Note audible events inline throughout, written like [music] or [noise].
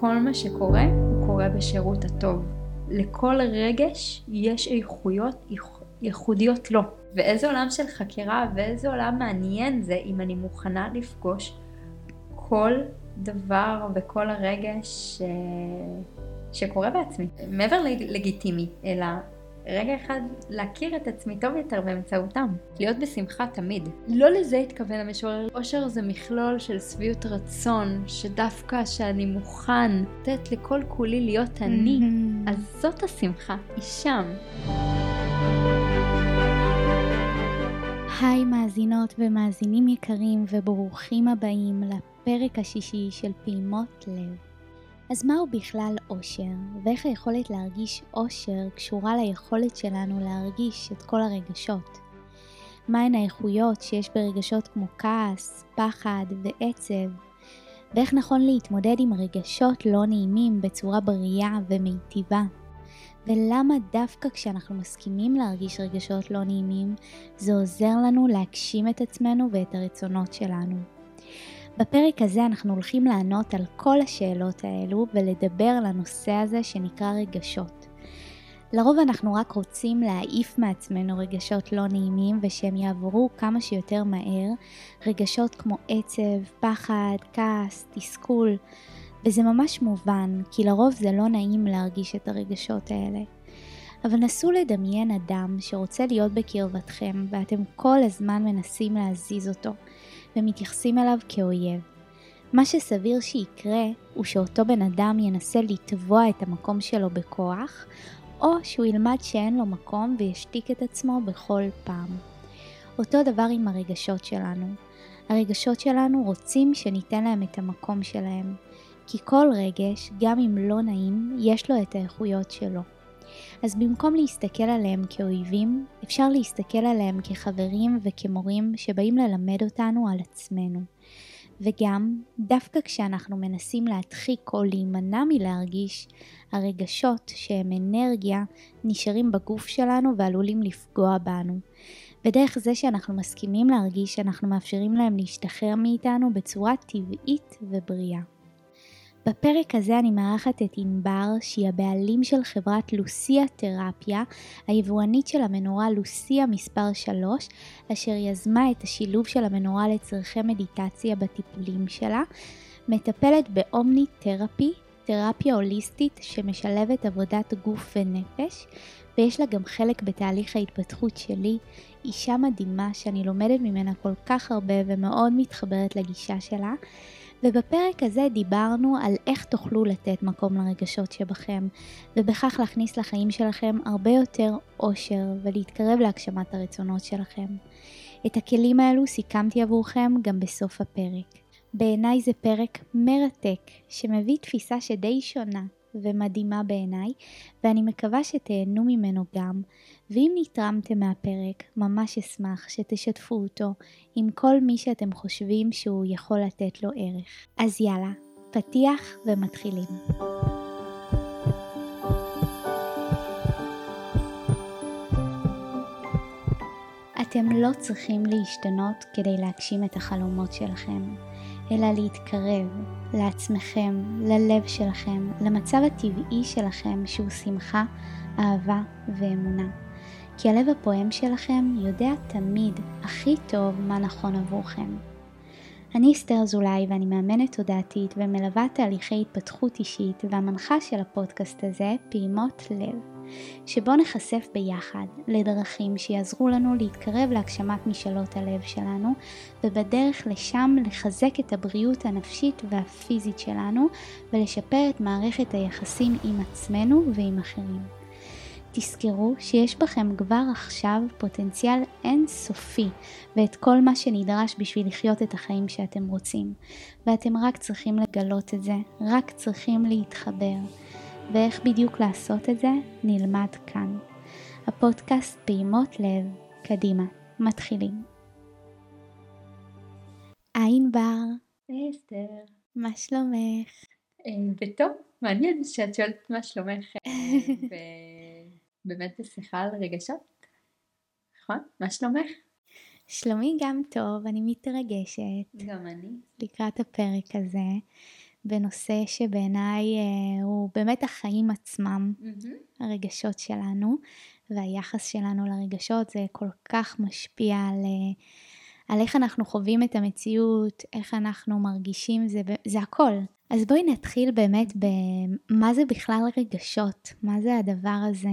כל מה שקורה, הוא קורה בשירות הטוב. לכל רגש יש איכויות ייחודיות לו. ואיזה עולם של חקירה ואיזה עולם מעניין זה אם אני מוכנה לפגוש כל דבר וכל הרגש ש... שקורה בעצמי. מעבר לגיטימי, אלא רגע אחד להכיר את עצמי טוב יותר באמצעותם. להיות בשמחה תמיד. לא לזה התכוון המשורר. אושר זה מכלול של שביעות רצון, שדווקא שאני מוכן לתת לכל כולי להיות אני, mm-hmm. אז זאת השמחה, היא שם. היי מאזינות ומאזינים יקרים וברוכים הבאים לפרק השישי של פעימות לב. אז מהו בכלל אושר, ואיך היכולת להרגיש אושר קשורה ליכולת שלנו להרגיש את כל הרגשות? מהן האיכויות שיש ברגשות כמו כעס, פחד ועצב, ואיך נכון להתמודד עם רגשות לא נעימים בצורה בריאה ומיטיבה. ולמה דווקא כשאנחנו מסכימים להרגיש רגשות לא נעימים, זה עוזר לנו להגשים את עצמנו ואת הרצונות שלנו. בפרק הזה אנחנו הולכים לענות על כל השאלות האלו ולדבר על הנושא הזה שנקרא רגשות. לרוב אנחנו רק רוצים להעיף מעצמנו רגשות לא נעימים ושהם יעברו כמה שיותר מהר, רגשות כמו עצב, פחד, כעס, תסכול, וזה ממש מובן, כי לרוב זה לא נעים להרגיש את הרגשות האלה. אבל נסו לדמיין אדם שרוצה להיות בקרבתכם ואתם כל הזמן מנסים להזיז אותו ומתייחסים אליו כאויב. מה שסביר שיקרה הוא שאותו בן אדם ינסה לתבוע את המקום שלו בכוח, או שהוא ילמד שאין לו מקום וישתיק את עצמו בכל פעם. אותו דבר עם הרגשות שלנו. הרגשות שלנו רוצים שניתן להם את המקום שלהם, כי כל רגש, גם אם לא נעים, יש לו את האיכויות שלו. אז במקום להסתכל עליהם כאויבים, אפשר להסתכל עליהם כחברים וכמורים שבאים ללמד אותנו על עצמנו. וגם, דווקא כשאנחנו מנסים להדחיק או להימנע מלהרגיש, הרגשות שהם אנרגיה נשארים בגוף שלנו ועלולים לפגוע בנו. ודרך זה שאנחנו מסכימים להרגיש, אנחנו מאפשרים להם להשתחרר מאיתנו בצורה טבעית ובריאה. בפרק הזה אני מארחת את ענבר, שהיא הבעלים של חברת לוסיה תרפיה, היבואנית של המנורה לוסיה מספר 3, אשר יזמה את השילוב של המנורה לצורכי מדיטציה בטיפולים שלה, מטפלת באומני תרפי, תרפיה הוליסטית שמשלבת עבודת גוף ונפש, ויש לה גם חלק בתהליך ההתפתחות שלי, אישה מדהימה שאני לומדת ממנה כל כך הרבה ומאוד מתחברת לגישה שלה. ובפרק הזה דיברנו על איך תוכלו לתת מקום לרגשות שבכם, ובכך להכניס לחיים שלכם הרבה יותר אושר ולהתקרב להגשמת הרצונות שלכם. את הכלים האלו סיכמתי עבורכם גם בסוף הפרק. בעיניי זה פרק מרתק, שמביא תפיסה שדי שונה ומדהימה בעיניי, ואני מקווה שתהנו ממנו גם, ואם נתרמתם מהפרק, ממש אשמח שתשתפו אותו עם כל מי שאתם חושבים שהוא יכול לתת לו ערך. אז יאללה, פתיח ומתחילים. אתם לא צריכים להשתנות כדי להגשים את החלומות שלכם. אלא להתקרב לעצמכם, ללב שלכם, למצב הטבעי שלכם שהוא שמחה, אהבה ואמונה. כי הלב הפועם שלכם יודע תמיד הכי טוב מה נכון עבורכם. אני אסתר אזולאי ואני מאמנת תודעתית ומלווה תהליכי התפתחות אישית והמנחה של הפודקאסט הזה, פעימות לב. שבו נחשף ביחד לדרכים שיעזרו לנו להתקרב להגשמת משאלות הלב שלנו, ובדרך לשם לחזק את הבריאות הנפשית והפיזית שלנו, ולשפר את מערכת היחסים עם עצמנו ועם אחרים. תזכרו שיש בכם כבר עכשיו פוטנציאל אינסופי ואת כל מה שנדרש בשביל לחיות את החיים שאתם רוצים, ואתם רק צריכים לגלות את זה, רק צריכים להתחבר. ואיך בדיוק לעשות את זה נלמד כאן. הפודקאסט פעימות לב, קדימה, מתחילים. עין בר. אסתר. מה שלומך? אה, מעניין שאת שואלת מה שלומך, [laughs] ובאמת בשיחה על רגשות, נכון? מה שלומך? שלומי גם טוב, אני מתרגשת. גם אני. לקראת הפרק הזה. בנושא שבעיניי אה, הוא באמת החיים עצמם, Mm-hmm. הרגשות שלנו, והיחס שלנו לרגשות זה כל כך משפיע על, אה, על איך אנחנו חווים את המציאות, איך אנחנו מרגישים, זה, זה הכל. אז בואי נתחיל באמת במה זה בכלל רגשות, מה זה הדבר הזה.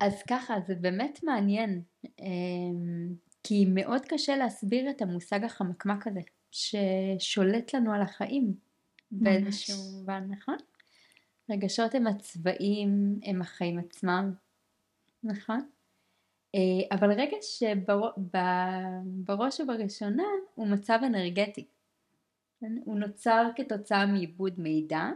אז ככה, זה באמת מעניין, אמ, כי מאוד קשה להסביר את המושג החמקמק הזה, ששולט לנו על החיים באיזשהו מובן, נכון? רגשות הם הצבעים, הם החיים עצמם, נכון? אה, אבל רגש בר, בראש ובראשונה הוא מצב אנרגטי. כן? הוא נוצר כתוצאה מעיבוד מידע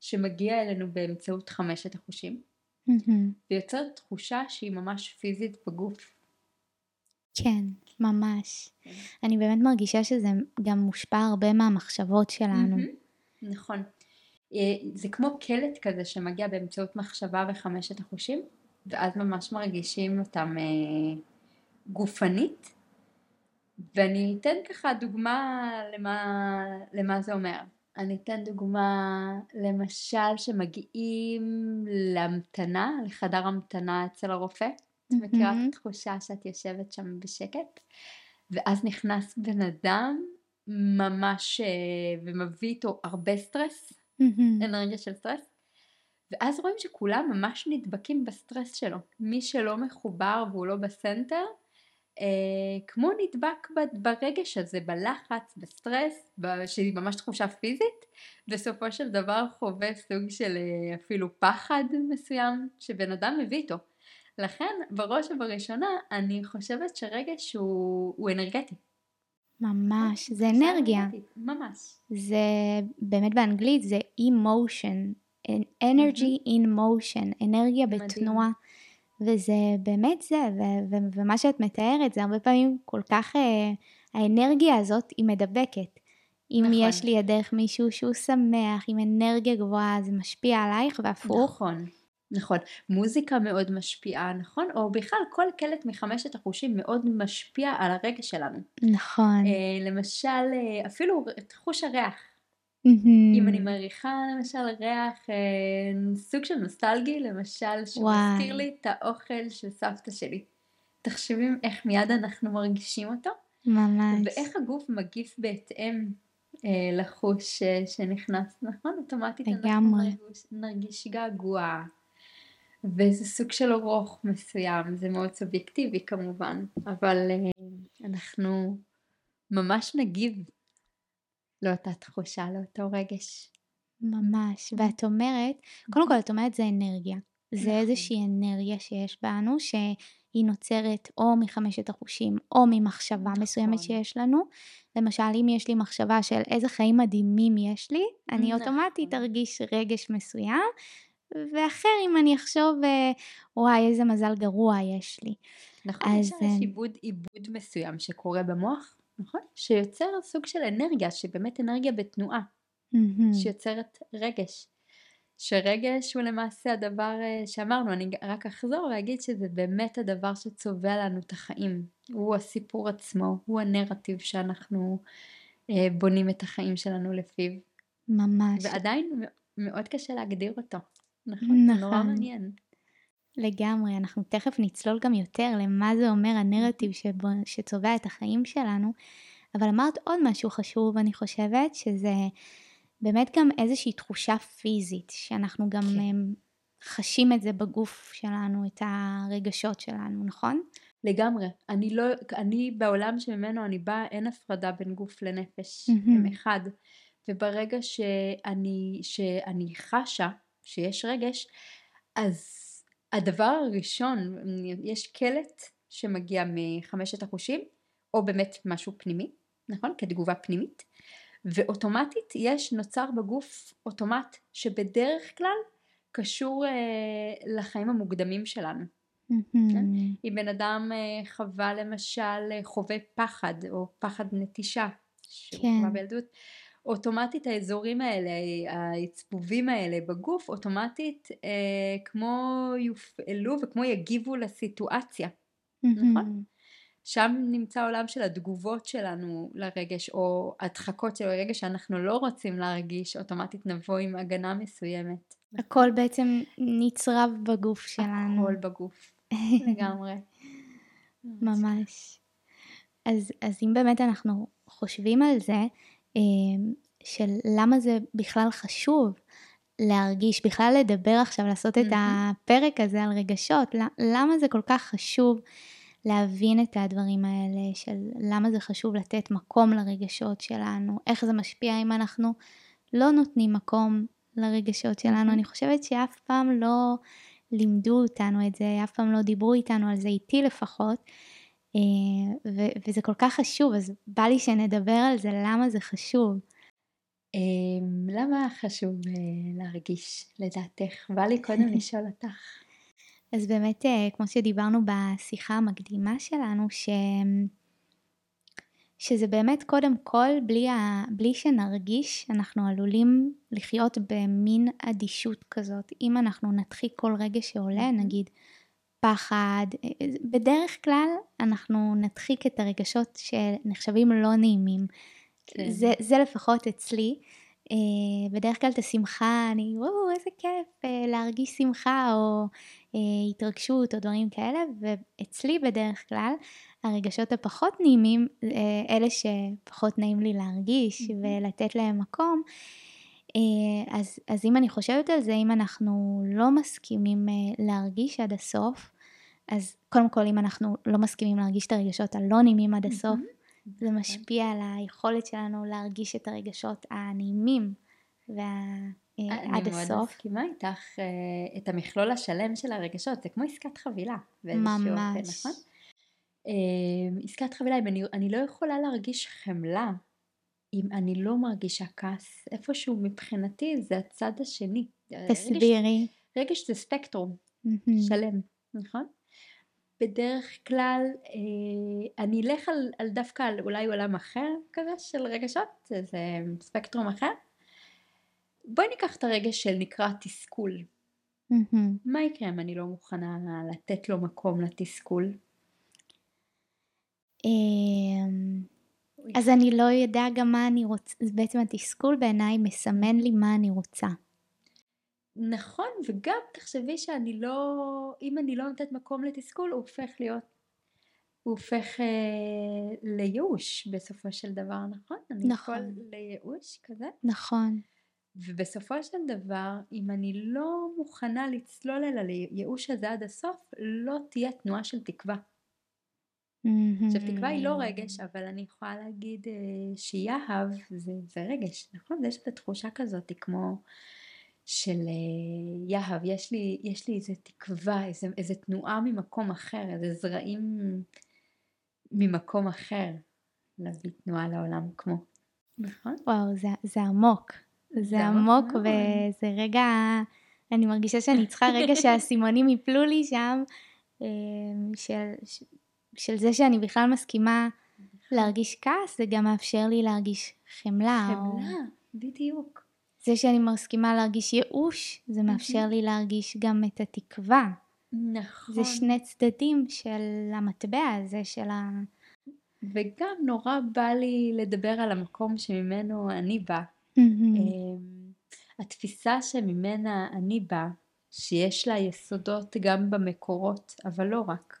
שמגיע אלינו באמצעות חמשת החושים Mm-hmm. ויוצר תחושה שהיא ממש פיזית בגוף. כן, ממש. כן. אני באמת מרגישה שזה גם מושפע הרבה מהמחשבות שלנו. Mm-hmm. נכון. אה, זה כמו קלט כזה שמגיע באמצעות מחשבה וחמשת החושים, ואז ממש מרגישים אותם אה, גופנית. ואני אתן ככה דוגמה למה, למה זה אומר. אני אתן דוגמה למשל שמגיעים להמתנה, לחדר המתנה אצל הרופא. את מכירה את התחושה שאת יושבת שם בשקט? ואז נכנס בן אדם ממש אה, ומביא איתו הרבה סטרס, אנרגיה של סטרס, ואז רואים שכולם ממש נדבקים בסטרס שלו. מי שלא מחובר והוא לא ב center, כמו נדבק ברגש הזה, בלחץ, בסטרס, שהיא ממש תחושה פיזית, בסופו של דבר חווה סוג של אה, אפילו פחד מסוים שבן אדם מביא איתו. לכן בראש ובראשונה אני חושבת שרגש הוא, הוא אנרגטי. ממש, זה אנרגיה. אנרגטית, ממש. זה באמת באנגלית זה emotion, energy in motion, אנרגיה מדהים. בתנועה. וזה באמת זה, ו- ו- ומה שאת מתארת זה הרבה פעמים כל כך, אה, האנרגיה הזאת היא מדבקת. אם נכון. יש לידך מישהו שהוא שמח, עם אנרגיה גבוהה, זה משפיע עלייך, והפוך. נכון, נכון. מוזיקה מאוד משפיעה, נכון? או בכלל כל קלט מחמשת החושים מאוד משפיע על הרגש שלנו. נכון. אה, למשל, אה, אפילו את חוש הריח. מהמם. אם אני מעריכה למשל ריח אה, סוג של נוסטלגי, למשל שהוא וואי. לי את האוכל של סבתא שלי. תחשבים איך מיד אנחנו מרגישים אותו, ממש. ואיך הגוף מגיב בהתאם אה, לחוש אה, שנכנס, נכון? אוטומטית אנחנו לגמרי. נרגיש, נרגיש געגוע. וזה סוג של רוך מסוים, זה מאוד סובייקטיבי כמובן, אבל אה, אנחנו ממש נגיב לאותה תחושה, לאותו רגש. ממש. ואת אומרת, קודם כל את אומרת זה אנרגיה. זה נכון. איזושהי אנרגיה שיש בנו, שהיא נוצרת או מחמשת החושים, או ממחשבה מסוימת נכון. שיש לנו. למשל, אם יש לי מחשבה של איזה חיים מדהימים יש לי, אני נכון. אוטומטית ארגיש רגש מסוים, ואחר אם אני אחשוב, אה, וואי, איזה מזל גרוע יש לי. נכון, אז, יש אה, יש עיבוד, עיבוד מסוים שקורה במוח, נכון? שיוצר סוג של אנרגיה, שבאמת אנרגיה בתנועה, מהמם. שיוצרת רגש. שרגש הוא למעשה הדבר אה, שאמרנו, אני רק אחזור ואגיד שזה באמת הדבר שצובע לנו את החיים. הוא הסיפור עצמו, הוא הנרטיב שאנחנו אה, בונים את החיים שלנו לפיו. ממש. ועדיין מאוד קשה להגדיר אותו. נכון, זה נורא נכון. מעניין. לגמרי, אנחנו תכף נצלול גם יותר למה זה אומר הנרטיב שבו, שצובע את החיים שלנו, אבל אמרת עוד משהו חשוב, אני חושבת, שזה באמת גם איזושהי תחושה פיזית, שאנחנו גם כן. כן. חשים את זה בגוף שלנו, את הרגשות שלנו, נכון? לגמרי. אני לא, אני בעולם שממנו אני באה, אין הפרדה בין גוף לנפש. מהמם. הם אחד. וברגע שאני, שאני חשה שיש רגש, אז הדבר הראשון, יש קלט שמגיע מחמשת החושים, או באמת משהו פנימי, נכון? כתגובה פנימית. ואוטומטית יש, נוצר בגוף אוטומט שבדרך כלל קשור אה, לחיים המוקדמים שלנו. מהמם. אם בן אדם אה, חווה למשל, אה, חווה פחד או פחד נטישה, שהוא כן. בילדות, אוטומטית האזורים האלה, העצבובים האלה בגוף, אוטומטית אה, כמו יופעלו וכמו יגיבו לסיטואציה. מהמם. שם נמצא העולם של התגובות שלנו לרגש, או הדחקות של הרגש שאנחנו לא רוצים להרגיש, אוטומטית נבוא עם הגנה מסוימת. הכל בעצם נצרב בגוף שלנו. הכל בגוף, [laughs] לגמרי. ממש. אז, אז אם באמת אנחנו חושבים על זה, של למה זה בכלל חשוב להרגיש, בכלל לדבר עכשיו, לעשות את הפרק הזה על רגשות, למה זה כל כך חשוב להבין את הדברים האלה, של למה זה חשוב לתת מקום לרגשות שלנו, איך זה משפיע אם אנחנו לא נותנים מקום לרגשות שלנו. אני חושבת שאף פעם לא לימדו אותנו את זה, אף פעם לא דיברו איתנו על זה, איתי לפחות. אה, וזה כל כך חשוב, אז בא לי שנדבר על זה, למה זה חשוב. אמ, למה חשוב אה, להרגיש לדעתך? בא לי קודם [laughs] לשאול אותך. אז באמת, אה, כמו שדיברנו בשיחה המקדימה שלנו, ש... שזה באמת קודם כל, בלי, ה... בלי שנרגיש, אנחנו עלולים לחיות במין אדישות כזאת. אם אנחנו נדחיק כל רגע שעולה, נגיד פחד, אה, בדרך כלל אנחנו נדחיק את הרגשות שנחשבים לא נעימים. כן. זה, זה לפחות אצלי. Uh, בדרך כלל את השמחה, אני וואו איזה כיף להרגיש שמחה או התרגשות או דברים כאלה, ואצלי בדרך כלל הרגשות הפחות נעימים, אלה שפחות נעים לי להרגיש mm-hmm. ולתת להם מקום. אז, אז אם אני חושבת על זה, אם אנחנו לא מסכימים להרגיש עד הסוף, אז קודם כל אם אנחנו לא מסכימים להרגיש את הרגשות הלא נעימים עד הסוף, mm-hmm. זה. משפיע על היכולת שלנו להרגיש את הרגשות הנעימים וה... אה, עד הסוף. אני מאוד מסכימה איתך אה, את המכלול השלם של הרגשות, זה כמו עסקת חבילה. ממש. אופן, נכון? אה, עסקת חבילה, אם אני, אני לא יכולה להרגיש חמלה אם אני לא מרגישה כעס, איפשהו מבחינתי זה הצד השני. תסבירי. רגש, רגש זה ספקטרום שלם, נכון? בדרך כלל אה, אני אלך על, על דווקא על אולי עולם אחר כזה של רגשות, זה ספקטרום אחר. בואי ניקח את הרגש של נקרא תסכול. Mm-hmm. מה יקרה אם אני לא מוכנה לתת לו מקום לתסכול? אמ, אז אני לא יודע גם מה אני רוצה, בעצם התסכול בעיניי מסמן לי מה אני רוצה. נכון, וגם תחשבי שאני לא, אם אני לא נותנת מקום לתסכול, הוא הופך להיות, הוא הופך אה, לייאוש בסופו של דבר, נכון? אני נכון. אני יכול לייאוש כזה. נכון. ובסופו של דבר, אם אני לא מוכנה לצלול אל הייאוש הזה עד הסוף, לא תהיה תנועה של תקווה. עכשיו תקווה היא לא רגש, אבל אני יכולה להגיד אה, שיהב זה, זה רגש, נכון? יש את התחושה כזאת כמו של אה, יהב, יש לי, יש לי איזה תקווה, איזה, איזה תנועה ממקום אחר, איזה זרעים ממקום אחר להביא תנועה לעולם כמו, נכון? וואו, זה, זה עמוק, זה, זה עמוק וזה רגע, אני מרגישה שאני צריכה רגע [laughs] שהאסימונים יפלו לי שם, אה, של, של זה שאני בכלל מסכימה נכון. להרגיש כעס, זה גם מאפשר לי להרגיש חמלה. חמלה, או... בדיוק. זה שאני מסכימה להרגיש ייאוש, זה מאפשר לי להרגיש גם את התקווה. נכון. זה שני צדדים של המטבע הזה, של ה... וגם נורא בא לי לדבר על המקום שממנו אני באה. Mm-hmm. התפיסה שממנה אני באה, שיש לה יסודות גם במקורות, אבל לא רק.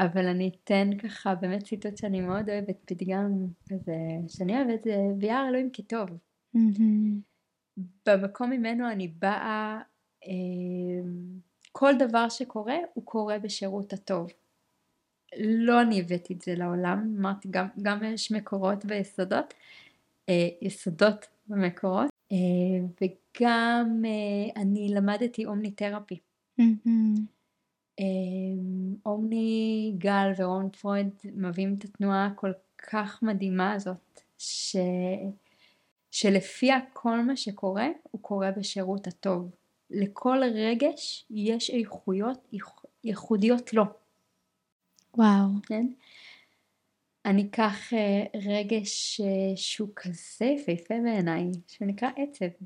אבל אני אתן ככה באמת ציטוט שאני מאוד אוהבת, פתגם כזה, שאני אוהבת, זה ביער אלוהים כטוב. Mm-hmm. במקום ממנו אני באה, אמ, כל דבר שקורה הוא קורה בשירות הטוב. לא אני הבאתי את זה לעולם, אמרתי גם, גם יש מקורות ביסודות, אה, יסודות במקורות, אה, וגם אה, אני למדתי אומני תרפי. Mm-hmm. אומני גל ורון פרויד מביאים את התנועה הכל כך מדהימה הזאת, ש... שלפיה כל מה שקורה הוא קורה בשירות הטוב. לכל רגש יש איכויות ייחודיות לו. וואו. כן? אני אקח אה, רגש אה, שהוא כזה יפהפה בעיניי, שנקרא עצב.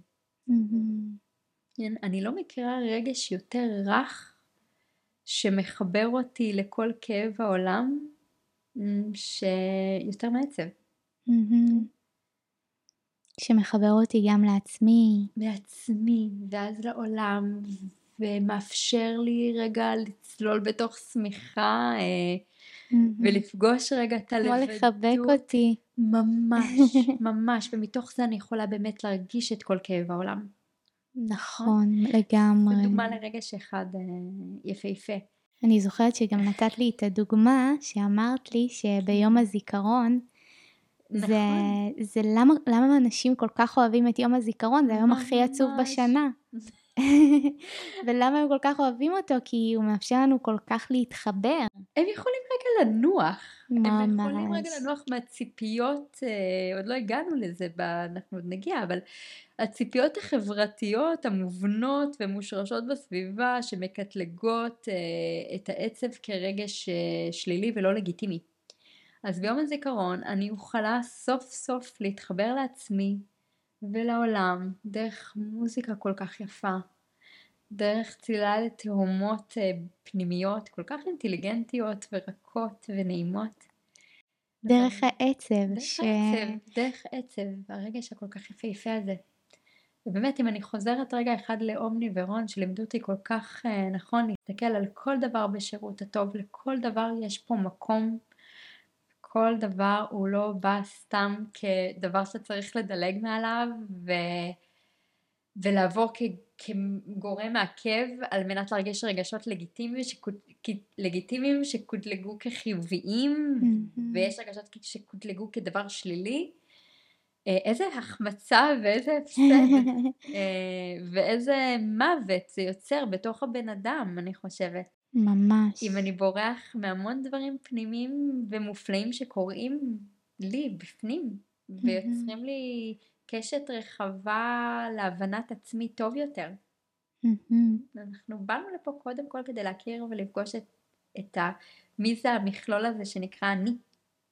Mm-hmm. אני לא מכירה רגש יותר רך שמחבר אותי לכל כאב העולם שיותר מעצב. שמחבר אותי גם לעצמי. לעצמי, ואז לעולם, ומאפשר לי רגע לצלול בתוך שמיכה אה, ולפגוש רגע את הלבדות. כמו לחבק אותי. ממש, [laughs] ממש, ומתוך זה אני יכולה באמת להרגיש את כל כאב העולם. נכון, לגמרי. זו דוגמה לרגש אחד אה, יפהפה. אני זוכרת שגם נתת לי את הדוגמה שאמרת לי שביום הזיכרון נכון. זה, זה למה, למה אנשים כל כך אוהבים את יום הזיכרון, זה היום הכי עצוב בשנה. [laughs] ולמה הם כל כך אוהבים אותו? כי הוא מאפשר לנו כל כך להתחבר. הם יכולים רגע לנוח. ממש. הם יכולים רגע לנוח מהציפיות, אה, עוד לא הגענו לזה, אנחנו עוד נגיע, אבל הציפיות החברתיות המובנות ומושרשות בסביבה שמקטלגות אה, את העצב כרגש אה, שלילי ולא לגיטימי. אז ביום הזיכרון אני אוכלה סוף סוף להתחבר לעצמי ולעולם דרך מוזיקה כל כך יפה, דרך צלילה לתהומות אה, פנימיות כל כך אינטליגנטיות ורכות ונעימות. דרך העצב. דרך ש... העצב, דרך עצב, הרגש הכל כך יפהפה הזה. ובאמת אם אני חוזרת רגע אחד לאומני ורון שלימדו אותי כל כך אה, נכון להסתכל על כל דבר בשירות הטוב, לכל דבר יש פה מקום כל דבר הוא לא בא סתם כדבר שצריך לדלג מעליו ו... ולעבור כ... כגורם מעכב על מנת להרגיש רגשות לגיטימיים, שקוד... לגיטימיים שקודלגו כחיוביים mm-hmm. ויש רגשות שקודלגו כדבר שלילי. אה, איזה החמצה ואיזה הפסד [laughs] אה, ואיזה מוות זה יוצר בתוך הבן אדם אני חושבת. ממש. אם אני בורח מהמון דברים פנימיים ומופלאים שקורים לי בפנים, ויוצרים לי קשת רחבה להבנת עצמי טוב יותר. אנחנו באנו לפה קודם כל כדי להכיר ולפגוש את, את ה... מי זה המכלול הזה שנקרא אני,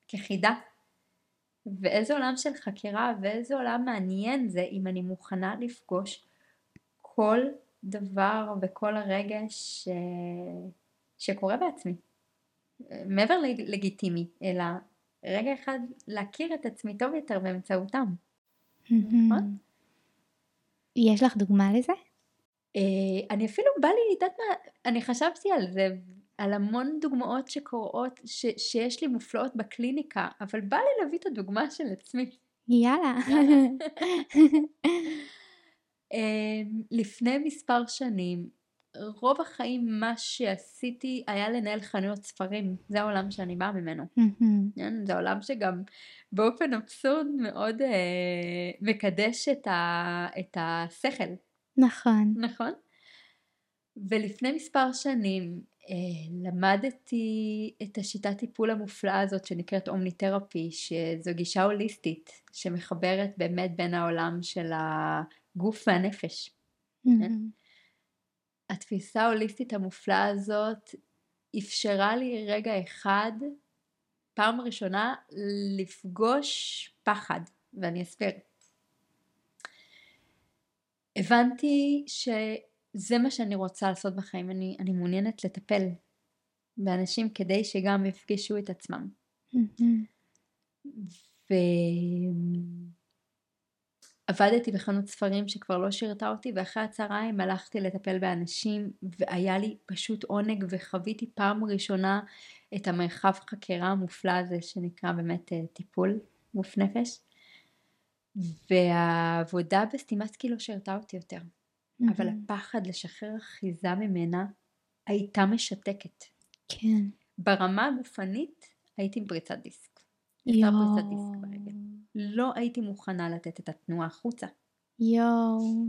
כחידה. ואיזה עולם של חקירה ואיזה עולם מעניין זה אם אני מוכנה לפגוש כל דבר וכל הרגש ש... שקורה בעצמי. מעבר לגיטימי, אלא רגע אחד להכיר את עצמי טוב יותר באמצעותם. נכון? יש לך דוגמה לזה? אה, אני אפילו בא לי, יודעת מה, אני חשבתי על זה, על המון דוגמאות שקורות, ש, שיש לי מופלאות בקליניקה, אבל בא לי להביא את הדוגמה של עצמי. יאללה. [laughs] לפני מספר שנים, רוב החיים מה שעשיתי היה לנהל חנויות ספרים, זה העולם שאני באה ממנו. כן, זה עולם שגם באופן אבסורד מאוד אה, מקדש את, ה, את השכל. נכון. נכון? ולפני מספר שנים אה, למדתי את השיטת טיפול המופלאה הזאת שנקראת אומניתרפי, שזו גישה הוליסטית שמחברת באמת בין העולם של ה... הגוף והנפש. Mm-hmm. התפיסה ההוליסטית המופלאה הזאת אפשרה לי רגע אחד, פעם ראשונה, לפגוש פחד, ואני אסביר. הבנתי שזה מה שאני רוצה לעשות בחיים, אני, אני מעוניינת לטפל באנשים כדי שגם יפגשו את עצמם. Mm-hmm. ו... עבדתי בחנות ספרים שכבר לא שירתה אותי ואחרי הצהריים הלכתי לטפל באנשים והיה לי פשוט עונג וחוויתי פעם ראשונה את המרחב חקירה המופלא הזה שנקרא באמת אה, טיפול גוף נפש והעבודה בסטימצקי לא שירתה אותי יותר mm-hmm. אבל הפחד לשחרר אחיזה ממנה הייתה משתקת. כן. ברמה הגופנית הייתי עם פריצת דיסק. יואו. פריצת דיסק ברגל. לא הייתי מוכנה לתת את התנועה החוצה. יואו.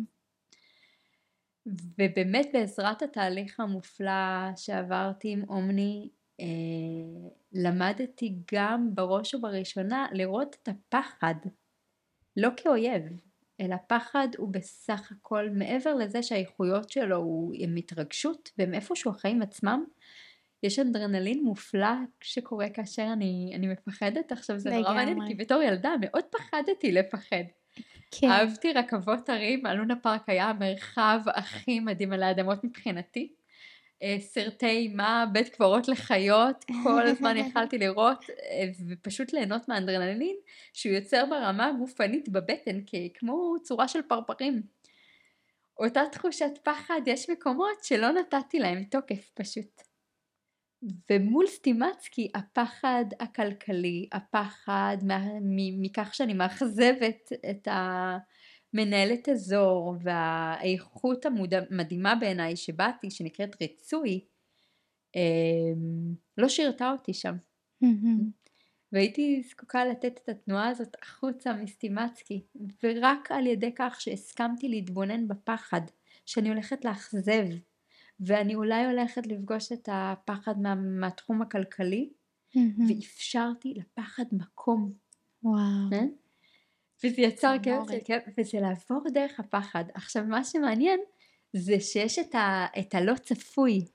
ובאמת בעזרת התהליך המופלא שעברתי עם אומני, אה, למדתי גם בראש ובראשונה לראות את הפחד לא כאויב, אלא פחד הוא בסך הכל מעבר לזה שהאיכויות שלו עם התרגשות והם איפשהו החיים עצמם יש אנדרנלין מופלא שקורה כאשר אני, אני מפחדת. עכשיו זה נורא מעניין, כי בתור ילדה מאוד פחדתי לפחד. כן. אהבתי רכבות הרים, אלונה פארק היה המרחב הכי מדהים על האדמות מבחינתי. אה, סרטי אימה, בית קברות לחיות, כל הזמן [laughs] יכלתי לראות אה, ופשוט ליהנות מהאנדרנלין שהוא יוצר ברמה הגופנית בבטן כמו צורה של פרפרים. אותה תחושת פחד יש מקומות שלא נתתי להם תוקף פשוט. ומול סטימצקי הפחד הכלכלי, הפחד מכך שאני מאכזבת את המנהלת אזור והאיכות המדהימה בעיניי שבאתי שנקראת רצוי אמ, לא שירתה אותי שם. והייתי זקוקה לתת את התנועה הזאת החוצה מסטימצקי ורק על ידי כך שהסכמתי להתבונן בפחד שאני הולכת לאכזב ואני אולי הולכת לפגוש את הפחד מה, מהתחום הכלכלי, mm-hmm. ואפשרתי לפחד מקום. וואו. כן? וזה יצר כאב של כאב, וזה לעבור דרך הפחד. עכשיו מה שמעניין זה שיש את, ה, את הלא צפוי,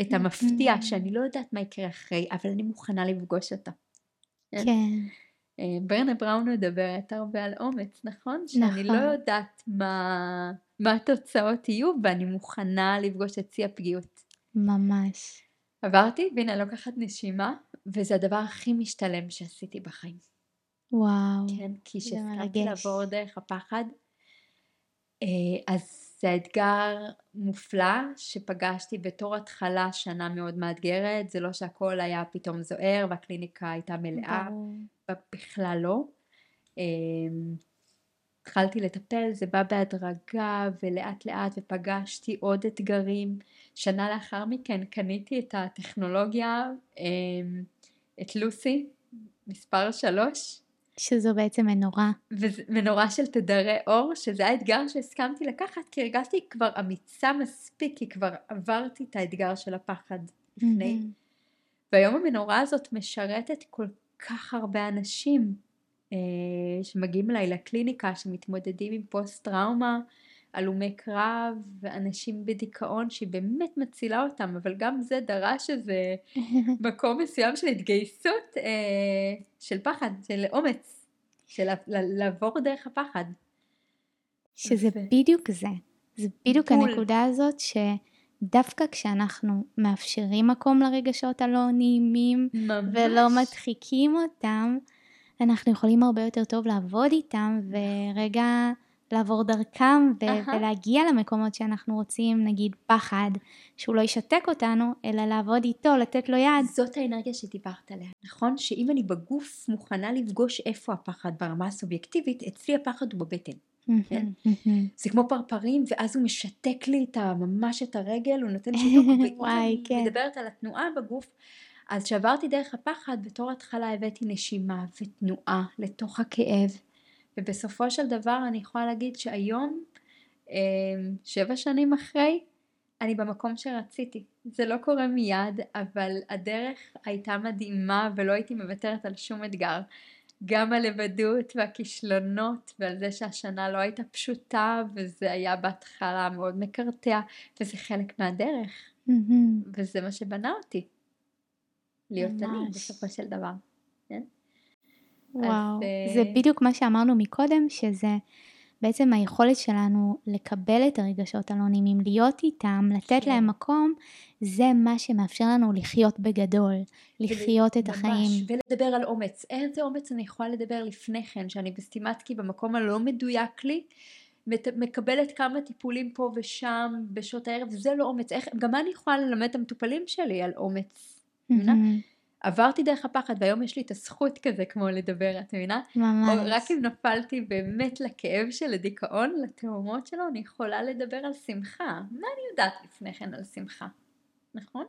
את המפתיע, mm-hmm. שאני לא יודעת מה יקרה אחרי, אבל אני מוכנה לפגוש אותה. כן. כן. אה, ברנה בראון מדברת הרבה על אומץ, נכון? נכון. שאני לא יודעת מה... מה התוצאות יהיו ואני מוכנה לפגוש את שיא הפגיעות. ממש. עברתי והנה לוקחת נשימה וזה הדבר הכי משתלם שעשיתי בחיים. וואו. כן, כי שהסכמתי לעבור דרך הפחד אה, אז זה אתגר מופלא שפגשתי בתור התחלה שנה מאוד מאתגרת, זה לא שהכל היה פתאום זוהר והקליניקה הייתה מלאה, בכלל לא. התחלתי לטפל זה בא בהדרגה ולאט לאט ופגשתי עוד אתגרים. שנה לאחר מכן קניתי את הטכנולוגיה אמ, את לוסי מספר שלוש. שזו בעצם מנורה. מנורה של תדרי אור שזה האתגר שהסכמתי לקחת כי הרגשתי כבר אמיצה מספיק כי כבר עברתי את האתגר של הפחד לפני. והיום המנורה הזאת משרתת כל כך הרבה אנשים שמגיעים אליי לקליניקה שמתמודדים עם פוסט טראומה, הלומי קרב ואנשים בדיכאון שהיא באמת מצילה אותם אבל גם זה דרש איזה [laughs] מקום מסוים של התגייסות אה, של פחד, של אומץ, של לעבור דרך הפחד. שזה ו... בדיוק זה, זה בדיוק בול. הנקודה הזאת שדווקא כשאנחנו מאפשרים מקום לרגשות הלא נעימים ממש. ולא מדחיקים אותם אנחנו יכולים הרבה יותר טוב לעבוד איתם ורגע לעבור דרכם ו- uh-huh. ולהגיע למקומות שאנחנו רוצים, נגיד פחד, שהוא לא ישתק אותנו, אלא לעבוד איתו, לתת לו יד. זאת האנרגיה שדיברת עליה, נכון? שאם אני בגוף מוכנה לפגוש איפה הפחד ברמה הסובייקטיבית, אצלי הפחד הוא בבטן. כן? [laughs] זה כמו פרפרים ואז הוא משתק לי את ממש את הרגל, הוא נותן שיתוק, [laughs] וואי, כן. מדברת על התנועה בגוף, אז כשעברתי דרך הפחד בתור התחלה הבאתי נשימה ותנועה לתוך הכאב. ובסופו של דבר אני יכולה להגיד שהיום אמ, שבע שנים אחרי אני במקום שרציתי. זה לא קורה מיד אבל הדרך הייתה מדהימה ולא הייתי מוותרת על שום אתגר. גם הלבדות והכישלונות ועל זה שהשנה לא הייתה פשוטה וזה היה בהתחלה מאוד מקרטע וזה חלק מהדרך. mm-hmm. וזה מה שבנה אותי להיות ממש. אני בסופו של דבר. כן? וואו, אז, אה, זה בדיוק מה שאמרנו מקודם, שזה בעצם היכולת שלנו לקבל את הרגשות הלא נעימים, להיות איתם, לתת כן. להם מקום, זה מה שמאפשר לנו לחיות בגדול, לחיות. את ממש, החיים. ולדבר על אומץ. איזה אומץ אני יכולה לדבר לפני כן, שאני בסטימצקי במקום הלא מדויק לי, מקבלת כמה טיפולים פה ושם בשעות הערב, זה לא אומץ. איך, גם אני יכולה ללמד את המטופלים שלי על אומץ. Mm-hmm. עברתי דרך הפחד והיום יש לי את הזכות כזה כמו לדבר, את מבינה? ממש. או רק אם נפלתי באמת לכאב של הדיכאון, לתאומות שלו, אני יכולה לדבר על שמחה. מה אני יודעת לפני כן על שמחה? נכון?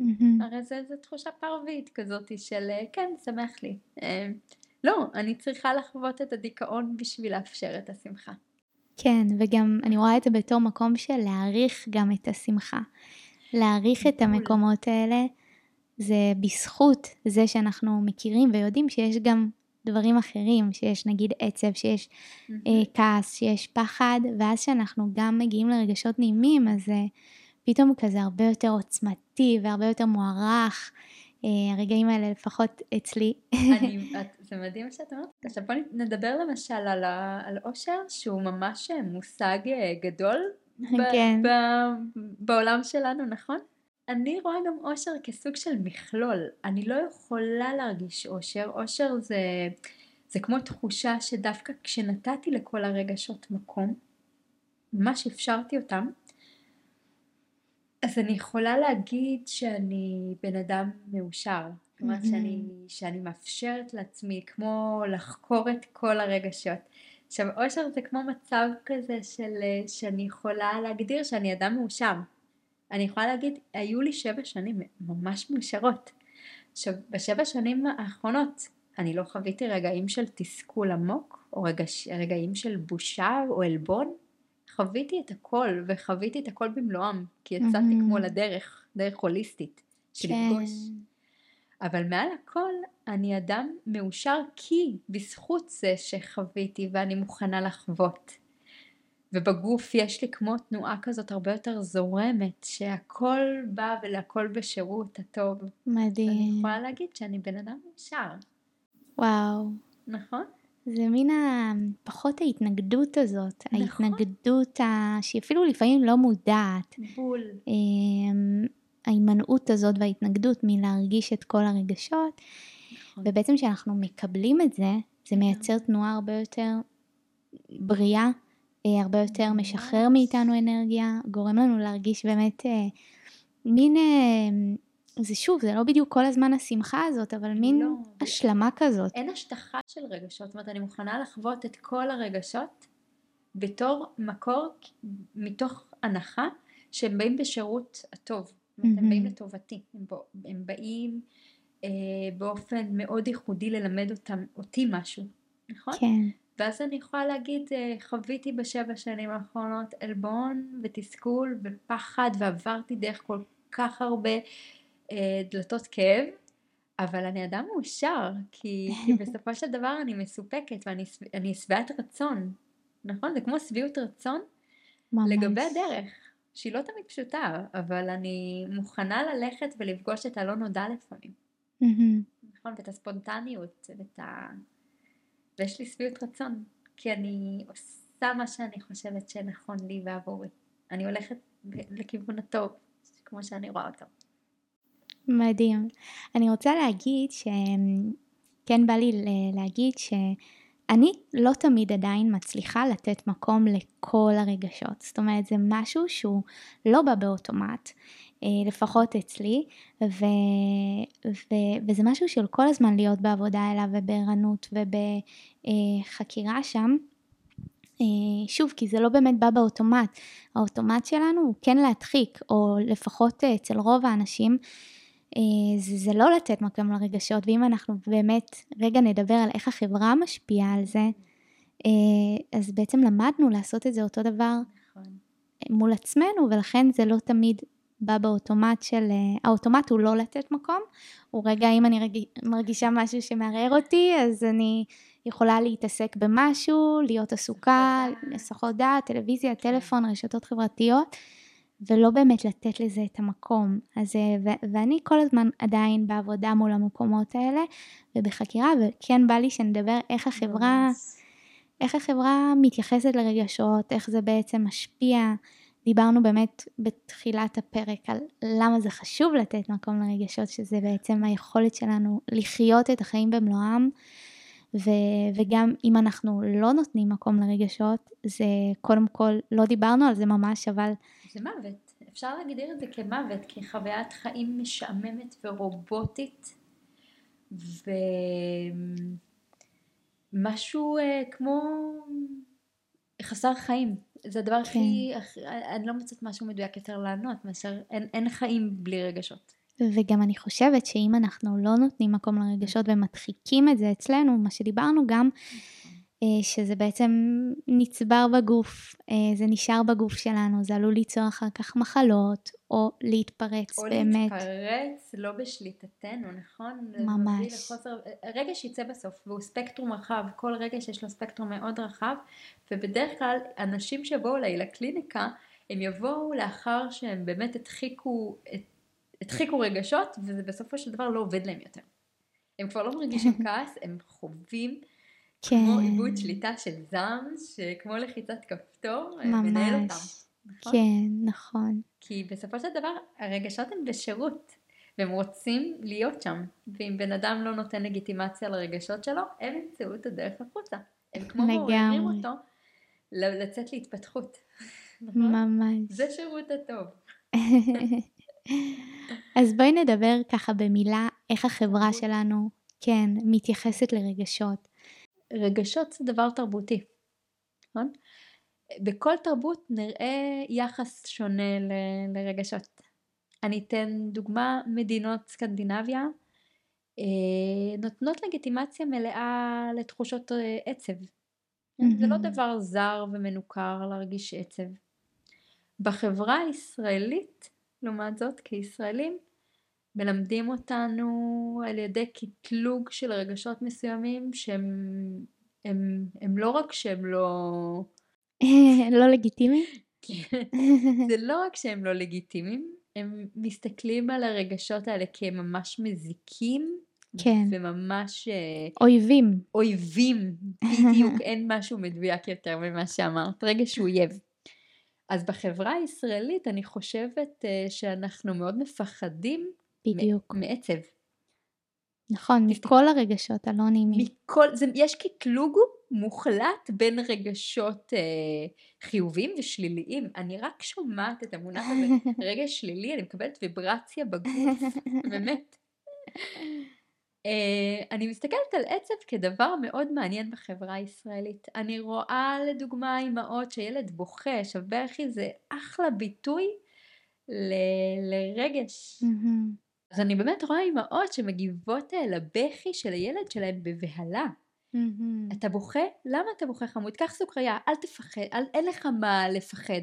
Mm-hmm. הרי זה, זה תחושה פרווית כזאת של כן, שמח לי. אה, לא, אני צריכה לחוות את הדיכאון בשביל לאפשר את השמחה. כן, וגם אני רואה את זה בתור מקום של להעריך גם את השמחה. להעריך את המקומות האלה. זה בזכות זה שאנחנו מכירים ויודעים שיש גם דברים אחרים, שיש נגיד עצב, שיש mm-hmm. אה, כעס, שיש פחד, ואז שאנחנו גם מגיעים לרגשות נעימים, אז זה פתאום כזה הרבה יותר עוצמתי והרבה יותר מוערך. אה, הרגעים האלה לפחות אצלי. אני, [laughs] זה מדהים שאת אומרת. עכשיו בוא נדבר למשל על, על אושר שהוא ממש מושג אה, גדול כן. ב, בעולם שלנו, נכון? אני רואה גם אושר כסוג של מכלול. אני לא יכולה להרגיש אושר. אושר זה, זה כמו תחושה שדווקא כשנתתי לכל הרגשות מקום, ממש אפשרתי אותם, אז אני יכולה להגיד שאני בן אדם מאושר. כלומר mm-hmm. שאני, שאני מאפשרת לעצמי כמו לחקור את כל הרגשות. עכשיו אושר זה כמו מצב כזה של שאני יכולה להגדיר שאני אדם מאושר. אני יכולה להגיד, היו לי שבע שנים ממש מאושרות. עכשיו, בשבע שנים האחרונות אני לא חוויתי רגעים של תסכול עמוק, או רגע, רגעים של בושה או עלבון. חוויתי את הכל, וחוויתי את הכל במלואם, כי יצאתי mm-hmm. כמו לדרך, דרך הוליסטית, של כן. לפגוש. אבל מעל הכל, אני אדם מאושר כי בזכות זה שחוויתי ואני מוכנה לחוות. ובגוף יש לי כמו תנועה כזאת הרבה יותר זורמת, שהכל בא ולהכל בשירות הטוב. מדהים. אני יכולה להגיד שאני בן אדם מאושר. וואו. נכון? זה מין ה... פחות ההתנגדות הזאת, נכון. ההתנגדות ה... שהיא אפילו לפעמים לא מודעת. בול. אמ, ההימנעות הזאת וההתנגדות מלהרגיש את כל הרגשות, נכון. ובעצם כשאנחנו מקבלים את זה, זה מייצר תנועה הרבה יותר בריאה, אה, הרבה יותר משחרר מאיתנו אנרגיה, גורם לנו להרגיש באמת אה, מין, אה, זה שוב, זה לא בדיוק כל הזמן השמחה הזאת, אבל מין לא. השלמה כזאת. אין השטחה של רגשות, זאת אומרת אני מוכנה לחוות את כל הרגשות בתור מקור, מתוך הנחה שהם באים בשירות הטוב, זאת אומרת, הם באים לטובתי, הם, בא, הם באים אה, באופן מאוד ייחודי ללמד אותם, אותי משהו, נכון? כן. ואז אני יכולה להגיד, אה, חוויתי בשבע שנים האחרונות עלבון ותסכול ופחד ועברתי דרך כל כך הרבה אה, דלתות כאב, אבל אני אדם מאושר, כי, כי [laughs] בסופו של דבר אני מסופקת ואני שבעת רצון, נכון? זה כמו שביעות רצון ממש. לגבי הדרך, שהיא לא תמיד פשוטה, אבל אני מוכנה ללכת ולפגוש את הלא נודע לפעמים. נכון? ואת הספונטניות, ואת ה... ויש לי שביעות רצון, כי אני עושה מה שאני חושבת שנכון לי ועבורי. אני הולכת לכיוון הטוב, כמו שאני רואה אותו. מדהים. אני רוצה להגיד שכן בא לי להגיד שאני לא תמיד עדיין מצליחה לתת מקום לכל הרגשות. זאת אומרת, זה משהו שהוא לא בא באוטומט. אה, לפחות אצלי, ו, ו, וזה משהו של כל הזמן להיות בעבודה אליו ובערנות ובחקירה שם. אה, שוב, כי זה לא באמת בא באוטומט. האוטומט שלנו הוא כן להדחיק, או לפחות אה, אצל רוב האנשים, זה, זה לא לתת מקום לרגשות, ואם אנחנו באמת רגע נדבר על איך החברה משפיעה על זה, אז בעצם למדנו לעשות את זה אותו דבר נכון. מול עצמנו, ולכן זה לא תמיד בא באוטומט של, אה, האוטומט הוא לא לתת מקום, הוא רגע אם אני רג... מרגישה משהו שמערער אותי, אז אני יכולה להתעסק במשהו, להיות עסוקה, הסחות דעת, טלוויזיה, כן. טלפון, רשתות חברתיות, ולא באמת לתת לזה את המקום. אז, אה, ו- ואני כל הזמן עדיין בעבודה מול המקומות האלה, ובחקירה, וכן בא לי שנדבר איך החברה, איך החברה מתייחסת לרגשות, איך זה בעצם משפיע. דיברנו באמת בתחילת הפרק על למה זה חשוב לתת מקום לרגשות, שזה בעצם היכולת שלנו לחיות את החיים במלואם, ו- וגם אם אנחנו לא נותנים מקום לרגשות, זה קודם כל, לא דיברנו על זה ממש, אבל... זה מוות. אפשר להגדיר את זה כמוות, כחוויית חיים משעממת ורובוטית, ומשהו אה, כמו חסר חיים. זה הדבר כן. הכי, אני לא מוצאת משהו מדויק יותר לענות, מאשר אין, אין חיים בלי רגשות. וגם אני חושבת שאם אנחנו לא נותנים מקום לרגשות ומדחיקים את זה אצלנו, מה שדיברנו גם, אה, שזה בעצם נצבר בגוף, אה, זה נשאר בגוף שלנו, זה עלול ליצור אחר כך מחלות, או להתפרץ או באמת. או להתפרץ לא בשליטתנו, נכון? ממש. לחוסר, רגש יצא בסוף, והוא ספקטרום רחב, כל רגש יש לו ספקטרום מאוד רחב, ובדרך כלל אנשים שיבואו אליי לקליניקה, הם יבואו לאחר שהם באמת הדחיקו, הדחיקו רגשות, וזה בסופו של דבר לא עובד להם יותר. הם כבר לא מרגישים [laughs] כעס, הם חווים כן. כמו עיבוד שליטה של זעם, שכמו לחיצת כפתור, ממש. מנהל אותם. נכון? כן, נכון. כי בסופו של דבר הרגשות הם בשירות, והם רוצים להיות שם, ואם בן אדם לא נותן לגיטימציה לרגשות שלו, הם ימצאו את הדרך החוצה. הם כמו מעוררים. אותו לצאת להתפתחות. [laughs] נכון? ממש. זה שירות הטוב. [laughs] אז בואי נדבר ככה במילה איך החברה שלנו, כן, מתייחסת לרגשות. רגשות זה דבר תרבותי, נכון? בכל תרבות נראה יחס שונה ל- לרגשות. אני אתן דוגמה, מדינות סקנדינביה אה, נותנות לגיטימציה מלאה לתחושות אה, עצב. זה לא מהמם. דבר זר ומנוכר להרגיש עצב. בחברה הישראלית, לעומת זאת, כישראלים, מלמדים אותנו על ידי קטלוג של רגשות מסוימים שהם הם, הם לא רק שהם לא... [laughs] לא לגיטימי? [laughs] זה לא רק שהם לא לגיטימיים, הם מסתכלים על הרגשות האלה כממש מזיקים, כן. וממש אה, אויבים. אויבים, בדיוק, אין משהו מדויק יותר ממה שאמרת, רגש אויב. אז בחברה הישראלית אני חושבת אה, שאנחנו מאוד מפחדים בדיוק. מעצב. נכון, תסתכל- מכל הרגשות הלא נעימים. מכל, זה, יש קטלוג מוחלט בין רגשות אה, חיוביים ושליליים. אני רק שומעת את המונח הזה, [laughs] רגש שלילי, אני מקבלת ויברציה בגוף, [laughs] באמת. אה, אני מסתכלת על עצב כדבר מאוד מעניין בחברה הישראלית. אני רואה לדוגמה אימהות שילד בוכה, עכשיו בכי זה אחלה ביטוי ל- לרגש. אז אני באמת רואה אימהות שמגיבות אה, לבכי של הילד שלהם בבהלה. אתה בוכה? למה אתה בוכה חמוד? קח סוכריה, אל תפחד, אל, אין לך מה לפחד.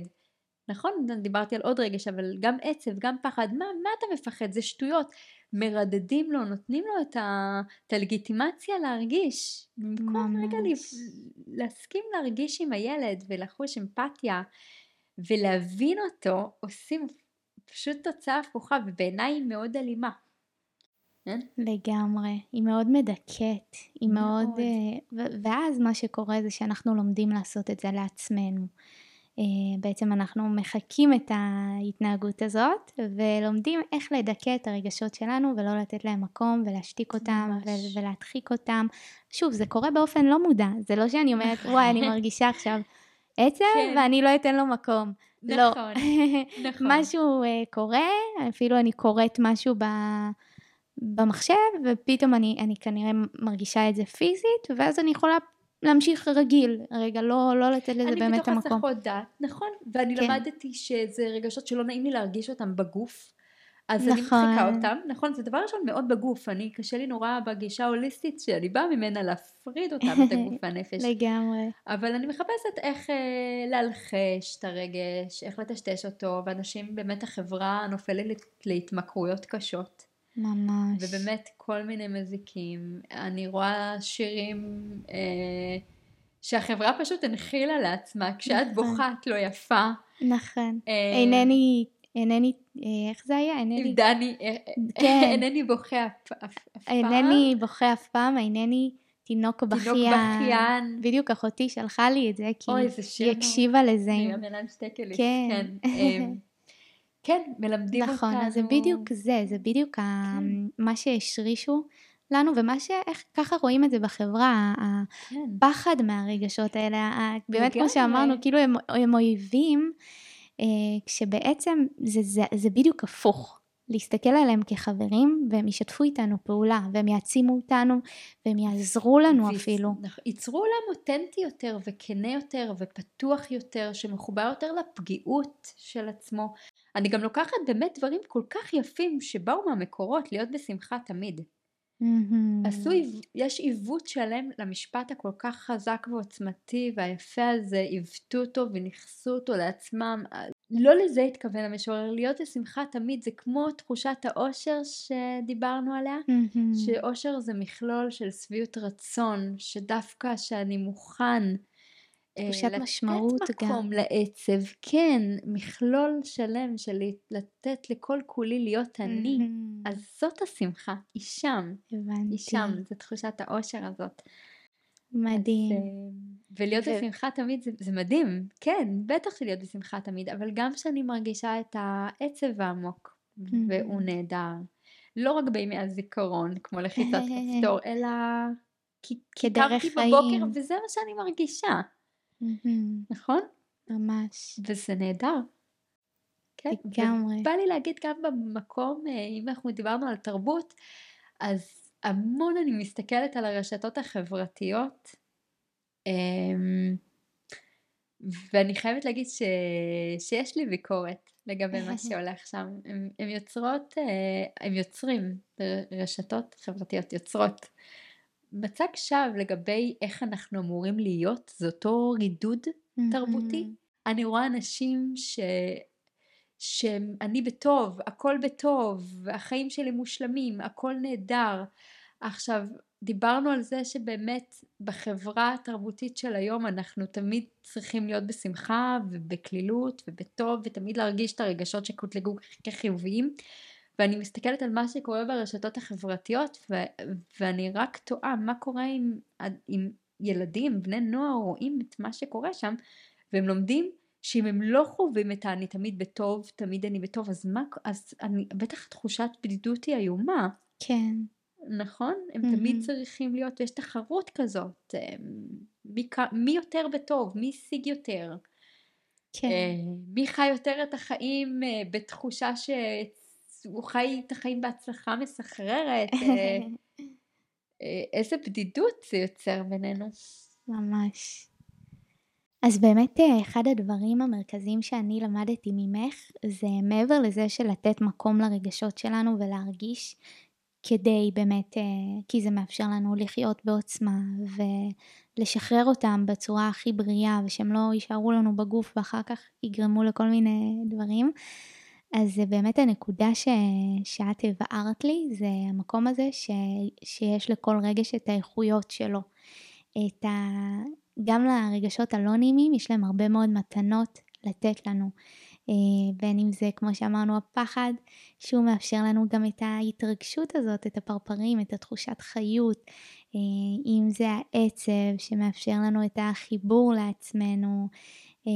נכון? דיברתי על עוד רגש, אבל גם עצב, גם פחד, מה, מה אתה מפחד? זה שטויות. מרדדים לו, נותנים לו את, ה, את הלגיטימציה להרגיש. במקום רגע להסכים להרגיש עם הילד ולחוש אמפתיה ולהבין אותו, עושים פשוט תוצאה הפוכה, ובעיניי היא מאוד אלימה. כן? לגמרי. היא מאוד מדכאת. היא מאוד... מאוד. ו- ואז מה שקורה זה שאנחנו לומדים לעשות את זה לעצמנו. אה, בעצם אנחנו מחקים את ההתנהגות הזאת ולומדים איך לדכא את הרגשות שלנו ולא לתת להם מקום ולהשתיק אותם. ו- ולהדחיק אותם. שוב, זה קורה באופן לא מודע, זה לא שאני אומרת, [laughs] וואי, אני מרגישה עכשיו עצב כן. ואני לא אתן לו מקום. לא. נכון, [laughs] נכון. משהו אה, קורה, אפילו אני קוראת משהו ב... במחשב, ופתאום אני, אני כנראה מרגישה את זה פיזית, ואז אני יכולה להמשיך רגיל, רגע, לא, לא לתת לזה אני באמת בתוך המקום. הסחות דעת, נכון, ואני כן. למדתי שזה רגשות שלא נעים לי להרגיש אותם בגוף, אז אני נכון. מחזיקה אותם, נכון, זה דבר ראשון מאוד בגוף, אני קשה לי נורא בגישה ההוליסטית שאני באה ממנה להפריד אותם, את הגוף [laughs] והנפש, לגמרי. אבל אני מחפשת איך אה, להלחש את הרגש, איך לטשטש אותו, ואנשים, באמת החברה נופלת להתמכרויות קשות. ממש. ובאמת כל מיני מזיקים. אני רואה שירים אה, שהחברה פשוט הנחילה לעצמה, כשאת נכון. בוכה את לא יפה. נכון. אה, אינני, אינני, אה, איך זה היה? אינני, דני, אה, כן. [laughs] אינני בוכה אף אף- אף פעם. אינני בוכה אף פעם, אינני תינוק תינוק בכיין. בכיין. בדיוק אחותי שלחה לי את זה, כי אוי, זה היא. הקשיבה לזה. ינן שטקליס. כן. כן. [laughs] אה, כן, מלמדים אותנו. נכון, אז זה בדיוק זה, זה בדיוק ה- כן. מה שהשרישו לנו, ומה ש... איך ככה רואים את זה בחברה, כן. הפחד מהרגשות האלה, ה- באמת כמו. שאמרנו, כאילו הם, הם אויבים, אה, כשבעצם זה, זה, זה בדיוק הפוך. להסתכל עליהם כחברים, והם ישתפו איתנו פעולה, והם יעצימו אותנו, והם יעזרו לנו ויצ- אפילו. ייצרו עולם אותנטי יותר וכנה יותר ופתוח יותר שמחובר יותר לפגיעות של עצמו. אני גם לוקחת באמת דברים כל כך יפים שבאו מהמקורות להיות בשמחה תמיד. מהמם. עשו, יש עיוות שלם למשפט הכל כך חזק ועוצמתי והיפה הזה, עיוותו אותו וניכסו אותו לעצמם. לא לזה התכוון המשורר, להיות בשמחה תמיד זה כמו תחושת האושר שדיברנו עליה. מהמם. שאושר זה מכלול של שביעות רצון, שדווקא שאני מוכן תחושת משמעות לתת גם. מקום לעצב, כן, מכלול שלם של לתת לכל כולי להיות אני, מהמם. אז זאת השמחה, היא שם, הבנתי. היא שם, זו תחושת האושר הזאת. מדהים. אז, אה, ולהיות ו- בשמחה תמיד זה, זה מדהים, כן, בטח שלהיות בשמחה תמיד, אבל גם כשאני מרגישה את העצב העמוק, והוא נהדר. לא רק בימי הזיכרון, כמו לחיצת [laughs] כפתור, אלא כי כי כדרך קמתי בבוקר חיים. וזה מה שאני מרגישה, נכון? ממש. וזה נהדר. כן, לגמרי. ובא לי להגיד גם במקום, אה, אם אנחנו דיברנו על תרבות, אז המון אני מסתכלת על הרשתות החברתיות, אמ, ואני חייבת להגיד ש... שיש לי ביקורת לגבי מה [laughs] שהולך שם. הם, הם יוצרות, אה, הם יוצרים, רשתות חברתיות יוצרות מצג שווא לגבי איך אנחנו אמורים להיות, זה אותו רידוד תרבותי. מהמם. אני רואה אנשים ש... שאני בטוב, הכל בטוב, החיים שלי מושלמים, הכל נהדר. עכשיו, דיברנו על זה שבאמת בחברה התרבותית של היום אנחנו תמיד צריכים להיות בשמחה ובקלילות ובטוב ותמיד להרגיש את הרגשות שקוטלגו כחיוביים. ואני מסתכלת על מה שקורה ברשתות החברתיות ו- ואני רק תוהה מה קורה עם, עם ילדים, בני נוער רואים את מה שקורה שם והם לומדים שאם הם לא חווים את ה"אני תמיד בטוב, תמיד אני בטוב", אז מה, אז אני, בטח תחושת בדידות היא איומה, כן. נכון? הם מהמם. תמיד צריכים להיות, יש תחרות כזאת, מי, מי יותר בטוב, מי השיג יותר, כן. אה, מי חי יותר את החיים אה, בתחושה שהוא חי את החיים בהצלחה מסחררת, אה, [laughs] אה, איזה בדידות זה יוצר בינינו. ממש. אז באמת אה, אחד הדברים המרכזיים שאני למדתי ממך זה מעבר לזה של לתת מקום לרגשות שלנו ולהרגיש כדי באמת, כי זה מאפשר לנו לחיות בעוצמה ולשחרר אותם בצורה הכי בריאה ושהם לא יישארו לנו בגוף ואחר כך יגרמו לכל מיני דברים. אז באמת הנקודה ש... שאת הבהרת לי, זה המקום הזה ש... שיש לכל רגש את האיכויות שלו. את ה... גם לרגשות הלא נעימים יש להם הרבה מאוד מתנות לתת לנו. אה, בין אם זה כמו שאמרנו הפחד שהוא מאפשר לנו גם את ההתרגשות הזאת, את הפרפרים, את התחושת חיות, אה, אם זה העצב שמאפשר לנו את החיבור לעצמנו, אה,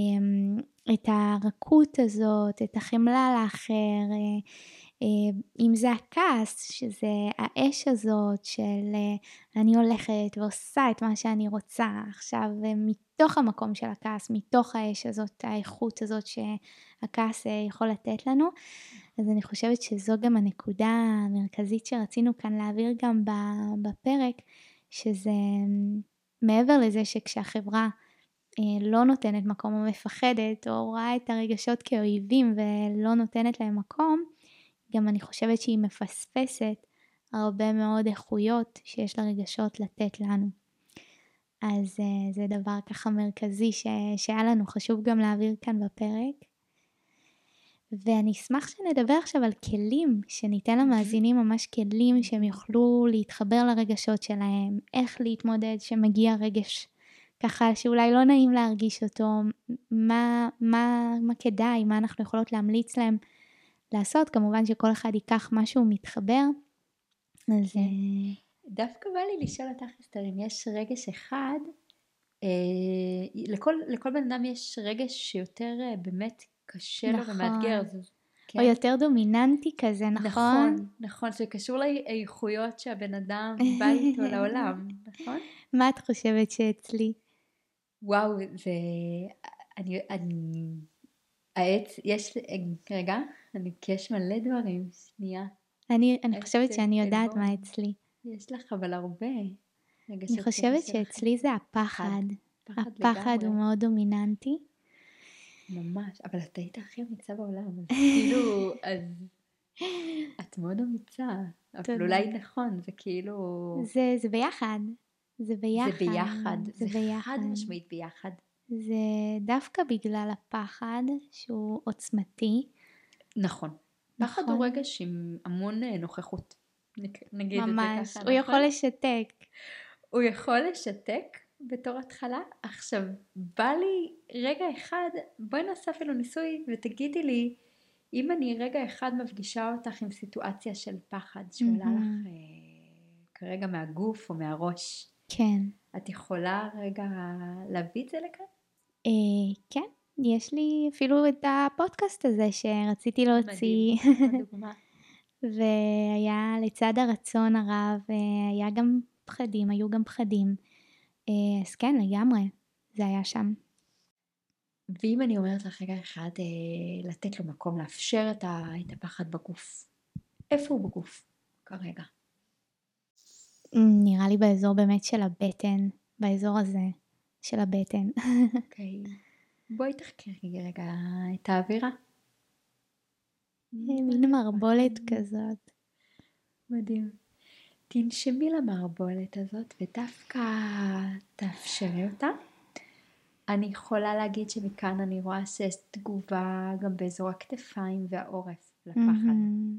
את הרכות הזאת, את החמלה לאחר, אם זה הכעס, שזה האש הזאת של אני הולכת ועושה את מה שאני רוצה עכשיו מתוך המקום של הכעס, מתוך האש הזאת, האיכות הזאת שהכעס יכול לתת לנו. אז אני חושבת שזו גם הנקודה המרכזית שרצינו כאן להעביר גם בפרק, שזה מעבר לזה שכשהחברה לא נותנת מקום או מפחדת או רואה את הרגשות כאויבים ולא נותנת להם מקום, גם אני חושבת שהיא מפספסת הרבה מאוד איכויות שיש לרגשות לתת לנו. אז זה דבר ככה מרכזי ש... שהיה לנו חשוב גם להעביר כאן בפרק. ואני אשמח שנדבר עכשיו על כלים, שניתן למאזינים ממש כלים שהם יוכלו להתחבר לרגשות שלהם, איך להתמודד שמגיע רגש ככה שאולי לא נעים להרגיש אותו, מה, מה, מה כדאי, מה אנחנו יכולות להמליץ להם לעשות, כמובן שכל אחד ייקח משהו מתחבר. אז... כן. דווקא בא לי לשאול אותך אסתר, אם יש רגש אחד, אה, לכל, לכל בן אדם יש רגש שיותר אה, באמת קשה נכון. לו ומאתגר. כן? או יותר דומיננטי כזה, נכון? נכון, נכון, זה קשור לאיכויות שהבן אדם בא איתו [laughs] לעולם, נכון? מה את חושבת שאצלי? וואו, זה... אני... אני... העץ, יש... רגע, אני... כי יש מלא דברים, שנייה. אני, אני חושבת שאני יודעת. מה אצלי. יש לך אבל הרבה. אני חושבת שאצלי זה הפחד. הפחד הוא מאוד דומיננטי. ממש, אבל את היית הכי אמיצה בעולם, אז כאילו, [laughs] אז את מאוד אמיצה, אבל אולי נכון, זה כאילו... זה, זה ביחד. זה ביחד. זה ביחד, זה, זה ביחד. חד משמעית ביחד. זה דווקא בגלל הפחד שהוא עוצמתי. נכון. פחד נכון. הוא רגש עם המון נוכחות. נגיד ממש, את זה ככה. הוא יכול לשתק. הוא יכול לשתק בתור התחלה. עכשיו, בא לי רגע אחד, בואי נעשה אפילו ניסוי ותגידי לי, אם אני רגע אחד מפגישה אותך עם סיטואציה של פחד שעולה מהמם. לך אה, כרגע מהגוף או מהראש, כן. את יכולה רגע להביא את זה לכאן? אה, כן, יש לי אפילו את הפודקאסט הזה שרציתי להוציא. מדהים, [laughs] דוגמה. והיה לצד הרצון הרב, אה, היה גם פחדים, היו גם פחדים. אה, אז כן, לגמרי, זה היה שם. ואם אני אומרת לך רגע אחד, אה, לתת לו מקום, לאפשר את, הפחד בגוף, איפה הוא בגוף כרגע? נראה לי באזור באמת של הבטן, באזור הזה של הבטן. [laughs] אוקיי. בואי תחקרי רגע את האווירה. מין מערבולת כזאת. מדהים. תנשמי למערבולת הזאת ודווקא תאפשרי אותה. אני יכולה להגיד שמכאן אני רואה שיש תגובה גם באזור הכתפיים והעורף לפחד. מהמם.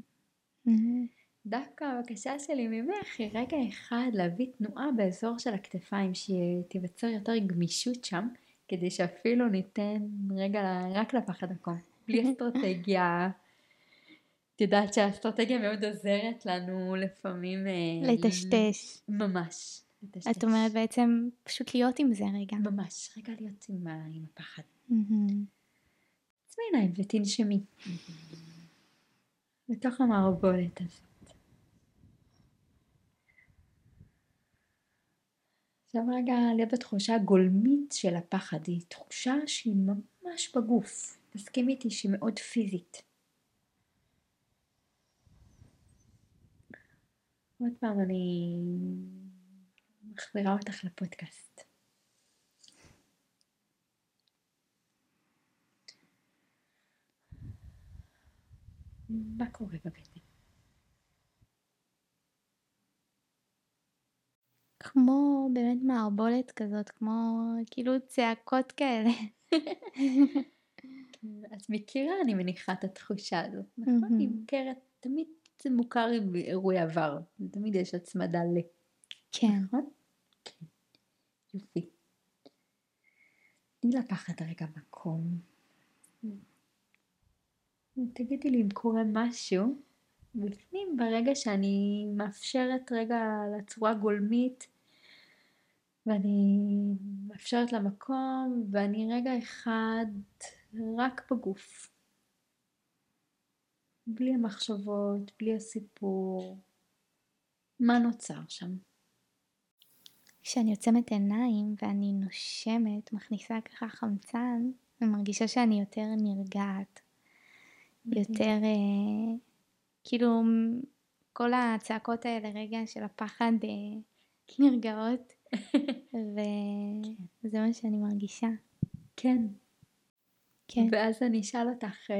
מהמם. דווקא הבקשה שלי ממך היא רגע אחד להביא תנועה באזור של הכתפיים, שתיווצר יותר גמישות שם, כדי שאפילו ניתן רגע רק לפחד מקום, בלי [laughs] אסטרטגיה. את יודעת שהאסטרטגיה מאוד עוזרת לנו לפעמים... אה, לטשטש. ממש. לטשטש. את אומרת בעצם פשוט להיות עם זה רגע. ממש, רגע להיות עם, ה- עם הפחד. עצמי עיניים ותנשמי. לתוך המערבולת הזאת. עכשיו רגע להיות בתחושה הגולמית של הפחד, היא תחושה שהיא ממש בגוף. תסכים איתי שהיא מאוד פיזית. עוד פעם אני מחזירה אותך לפודקאסט. מה קורה בבטן? כמו באמת מערבולת כזאת, כמו כאילו צעקות כאלה. את מכירה, אני מניחה, את התחושה הזאת, נכון? היא מוכרת, תמיד זה מוכר עם אירועי עבר, תמיד יש הצמדה ל... כן. נכון? כן. יופי. תני לקחת רגע מקום. תגידי לי אם קורה משהו בפנים ברגע שאני מאפשרת רגע לצורה גולמית ואני מאפשרת למקום ואני רגע אחד רק בגוף. בלי המחשבות, בלי הסיפור. מה נוצר שם? כשאני עוצמת עיניים ואני נושמת, מכניסה ככה חמצן, אני מרגישה שאני יותר נרגעת. יותר, אה, כאילו, כל הצעקות האלה רגע של הפחד אה, נרגעות, וזה מה שאני מרגישה. כן. כן. ואז אני אשאל אותך, אה,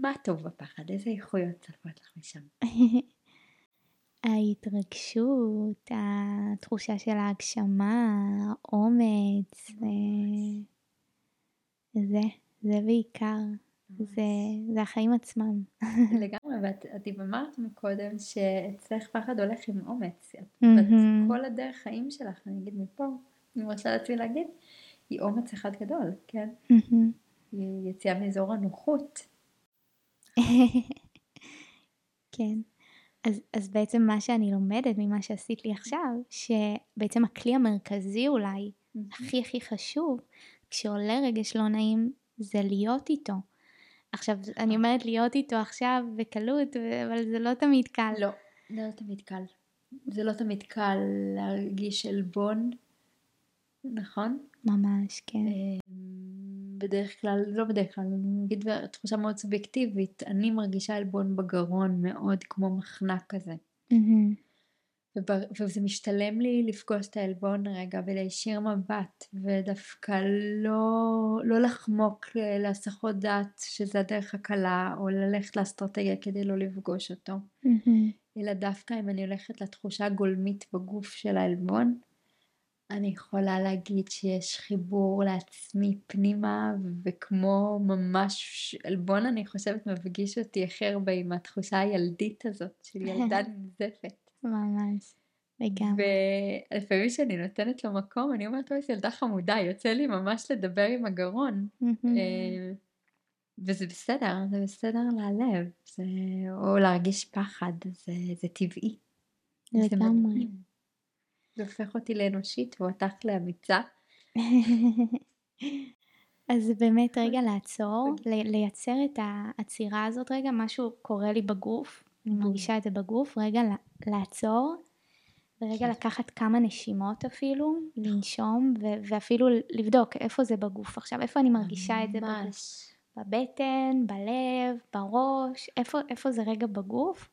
מה טוב בפחד? איזה איכויות צפות לך משם? [laughs] ההתרגשות, התחושה של ההגשמה, האומץ, אה, זה, זה בעיקר, זה, זה החיים עצמם. לגמרי, ואת את אמרת מקודם שאצלך פחד הולך עם אומץ. ואת כל הדרך חיים שלך, אני אגיד מפה, אני מרשה לעצמי להגיד, היא אומץ אחד גדול, כן? מהמם. היא יציאה מאזור הנוחות. [laughs] כן. אז, אז בעצם מה שאני לומדת ממה שעשית לי עכשיו, שבעצם הכלי המרכזי אולי, הכי הכי חשוב, כשעולה רגש לא נעים, זה להיות איתו. עכשיו, אני אומרת להיות איתו עכשיו בקלות, אבל זה לא תמיד קל. לא, זה לא תמיד קל. זה לא תמיד קל להרגיש עלבון, נכון? ממש, כן. בדרך כלל, לא בדרך כלל, אני אגיד תחושה מאוד סובייקטיבית, אני מרגישה עלבון בגרון מאוד כמו מחנק כזה. מהמם. וזה משתלם לי לפגוש את העלבון רגע ולהישיר מבט ודווקא לא, לא לחמוק להסחות דעת שזה הדרך הקלה או ללכת לאסטרטגיה כדי לא לפגוש אותו מהמם. אלא דווקא אם אני הולכת לתחושה הגולמית בגוף של העלבון אני יכולה להגיד שיש חיבור לעצמי פנימה וכמו ממש עלבון אני חושבת מפגיש אותי הכי הרבה עם התחושה הילדית הזאת של ילדה [laughs] ננזפת ממש. לגמרי. ולפעמים כשאני נותנת לו מקום, אני אומרת, אוי, זו ילדה חמודה, יוצא לי ממש לדבר עם הגרון. אה, וזה בסדר, זה בסדר להלב, זה... או להרגיש פחד, זה, זה טבעי. לגמרי. זה הופך אותי לאנושית ואותך לאמיצה. [laughs] אז באמת רגע [laughs] לעצור, לייצר את העצירה הזאת רגע, משהו קורה לי בגוף, אני מרגישה את זה בגוף, רגע לעצור, ורגע כן. לקחת כמה נשימות אפילו, לנשום, ואפילו לבדוק איפה זה בגוף עכשיו, איפה אני מרגישה את זה בגוף. בבטן, בלב, בראש, איפה, איפה זה רגע בגוף.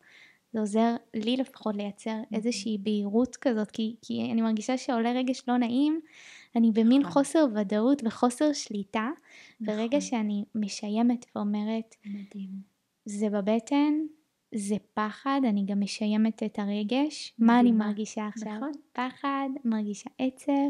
זה עוזר לי לפחות לייצר איזושהי בהירות כזאת, כי, כי אני מרגישה שעולה רגש לא נעים, אני במין נכון. חוסר ודאות וחוסר שליטה, נכון. ברגע שאני משיימת ואומרת, מדהים. זה בבטן, זה פחד, אני גם משיימת את הרגש, מה אני מרגישה עכשיו? נכון. פחד, מרגישה עצב,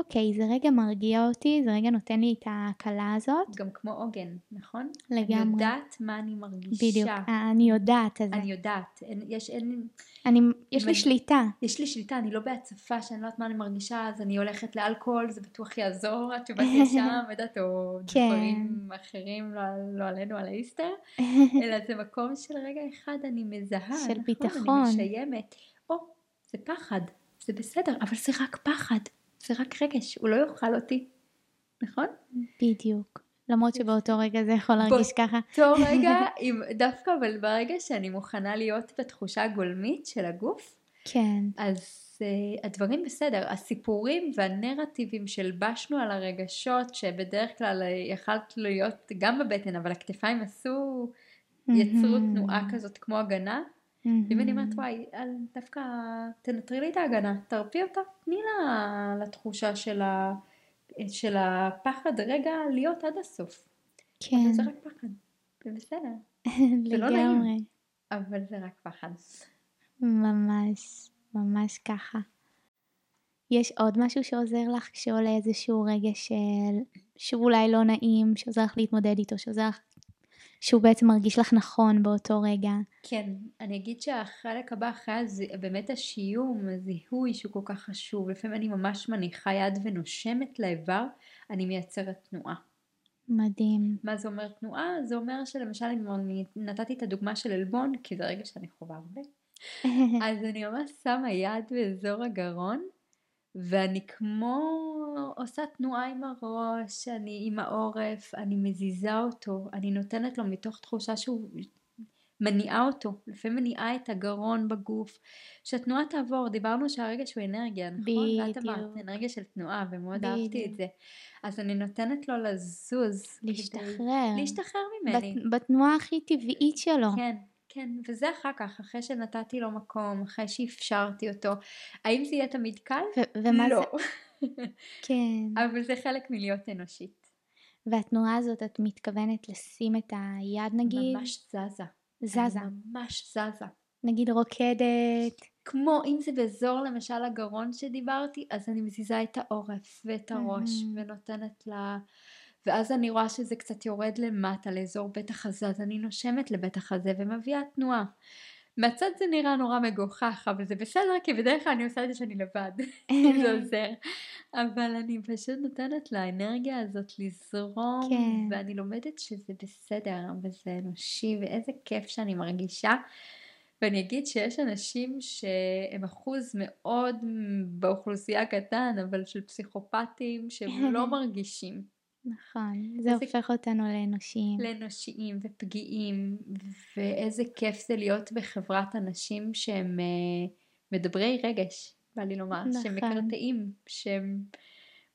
אוקיי, זה רגע מרגיע אותי, זה רגע נותן לי את ההקלה הזאת. גם כמו עוגן, נכון? לגמרי. אני יודעת מה אני מרגישה. בדיוק, אה, אני יודעת את זה. אני יודעת, אין, יש, אין... אני, יש לי אני, שליטה. יש לי שליטה, אני לא בהצפה שאני לא יודעת מה אני מרגישה, אז אני הולכת לאלכוהול, זה בטוח יעזור, עד שבאתי שם, יודעת, או כן. דברים אחרים, לא, לא עלינו, על האיסטר, [laughs] אלא זה מקום של רגע אחד אני מזהה, של נכון? ביטחון. אני משיימת. או, זה פחד, זה בסדר, אבל זה רק פחד. זה רק רגש, הוא לא יאכל אותי, נכון? בדיוק. למרות שבאותו רגע זה יכול להרגיש ככה. באותו רגע, [laughs] דווקא אבל ברגע שאני מוכנה להיות בתחושה הגולמית של הגוף, כן. אז uh, הדברים בסדר. הסיפורים והנרטיבים שהלבשנו על הרגשות, שבדרך כלל יכלת להיות גם בבטן, אבל הכתפיים עשו, יצרו תנועה כזאת כמו הגנה, Mm-hmm. אם אני אומרת וואי, דווקא תנטרי לי את ההגנה, תרפי אותה, תני לה לתחושה של, ה, של הפחד רגע להיות עד הסוף. כן. אבל זה רק פחד, זה בסדר. [laughs] זה לא נעים, אבל זה רק פחד. ממש, ממש ככה. יש עוד משהו שעוזר לך כשעולה איזשהו רגע של... שהוא אולי לא נעים, שעוזר לך להתמודד איתו, שעוזר לך שהוא בעצם מרגיש לך נכון באותו רגע. כן, אני אגיד שהחלק הבא אחרי הז... באמת השיום, הזיהוי שהוא כל כך חשוב, לפעמים אני ממש מניחה יד ונושמת לאיבר, אני מייצרת תנועה. מדהים. מה זה אומר תנועה? זה אומר שלמשל אם נתתי את הדוגמה של עלבון, כי זה רגע שאני חווה הרבה, [laughs] אז אני ממש שמה יד באזור הגרון, ואני כמו עושה תנועה עם הראש, אני עם העורף, אני מזיזה אותו, אני נותנת לו מתוך תחושה שהוא מניעה אותו, לפעמים מניעה את הגרון בגוף, שהתנועה תעבור, דיברנו שהרגש הוא אנרגיה, נכון? בדיוק. ואת אמרת אנרגיה של תנועה, ומאוד בדיוק. אהבתי את זה. אז אני נותנת לו לזוז. להשתחרר. להשתחרר ממני. בתנועה הכי טבעית שלו. כן. כן, וזה אחר כך, אחרי שנתתי לו מקום, אחרי שאפשרתי אותו. האם זה יהיה תמיד קל? ו- ומה לא. זה? [laughs] כן. אבל זה חלק מלהיות אנושית. והתנועה הזאת, את מתכוונת לשים את היד נגיד? ממש זזה. זזה. ממש זזה. נגיד רוקדת. כמו אם זה באזור למשל הגרון שדיברתי, אז אני מזיזה את העורף ואת הראש mm-hmm. ונותנת לה... ואז אני רואה שזה קצת יורד למטה לאזור בית החזה, אז אני נושמת לבית החזה ומביאה תנועה. מהצד זה נראה נורא מגוחך, אבל זה בסדר, כי בדרך כלל אני עושה את זה שאני לבד, [laughs] אם זה עוזר. אבל אני פשוט נותנת לאנרגיה הזאת לזרום, כן. ואני לומדת שזה בסדר, וזה אנושי, ואיזה כיף שאני מרגישה. ואני אגיד שיש אנשים שהם אחוז מאוד באוכלוסייה קטן, אבל של פסיכופטים שהם לא מרגישים. נכון, זה הופך אותנו לאנושיים. לאנושיים ופגיעים, ואיזה כיף זה להיות בחברת אנשים שהם uh, מדברי רגש, בא לי לומר, נכון. שהם מקרטעים, שהם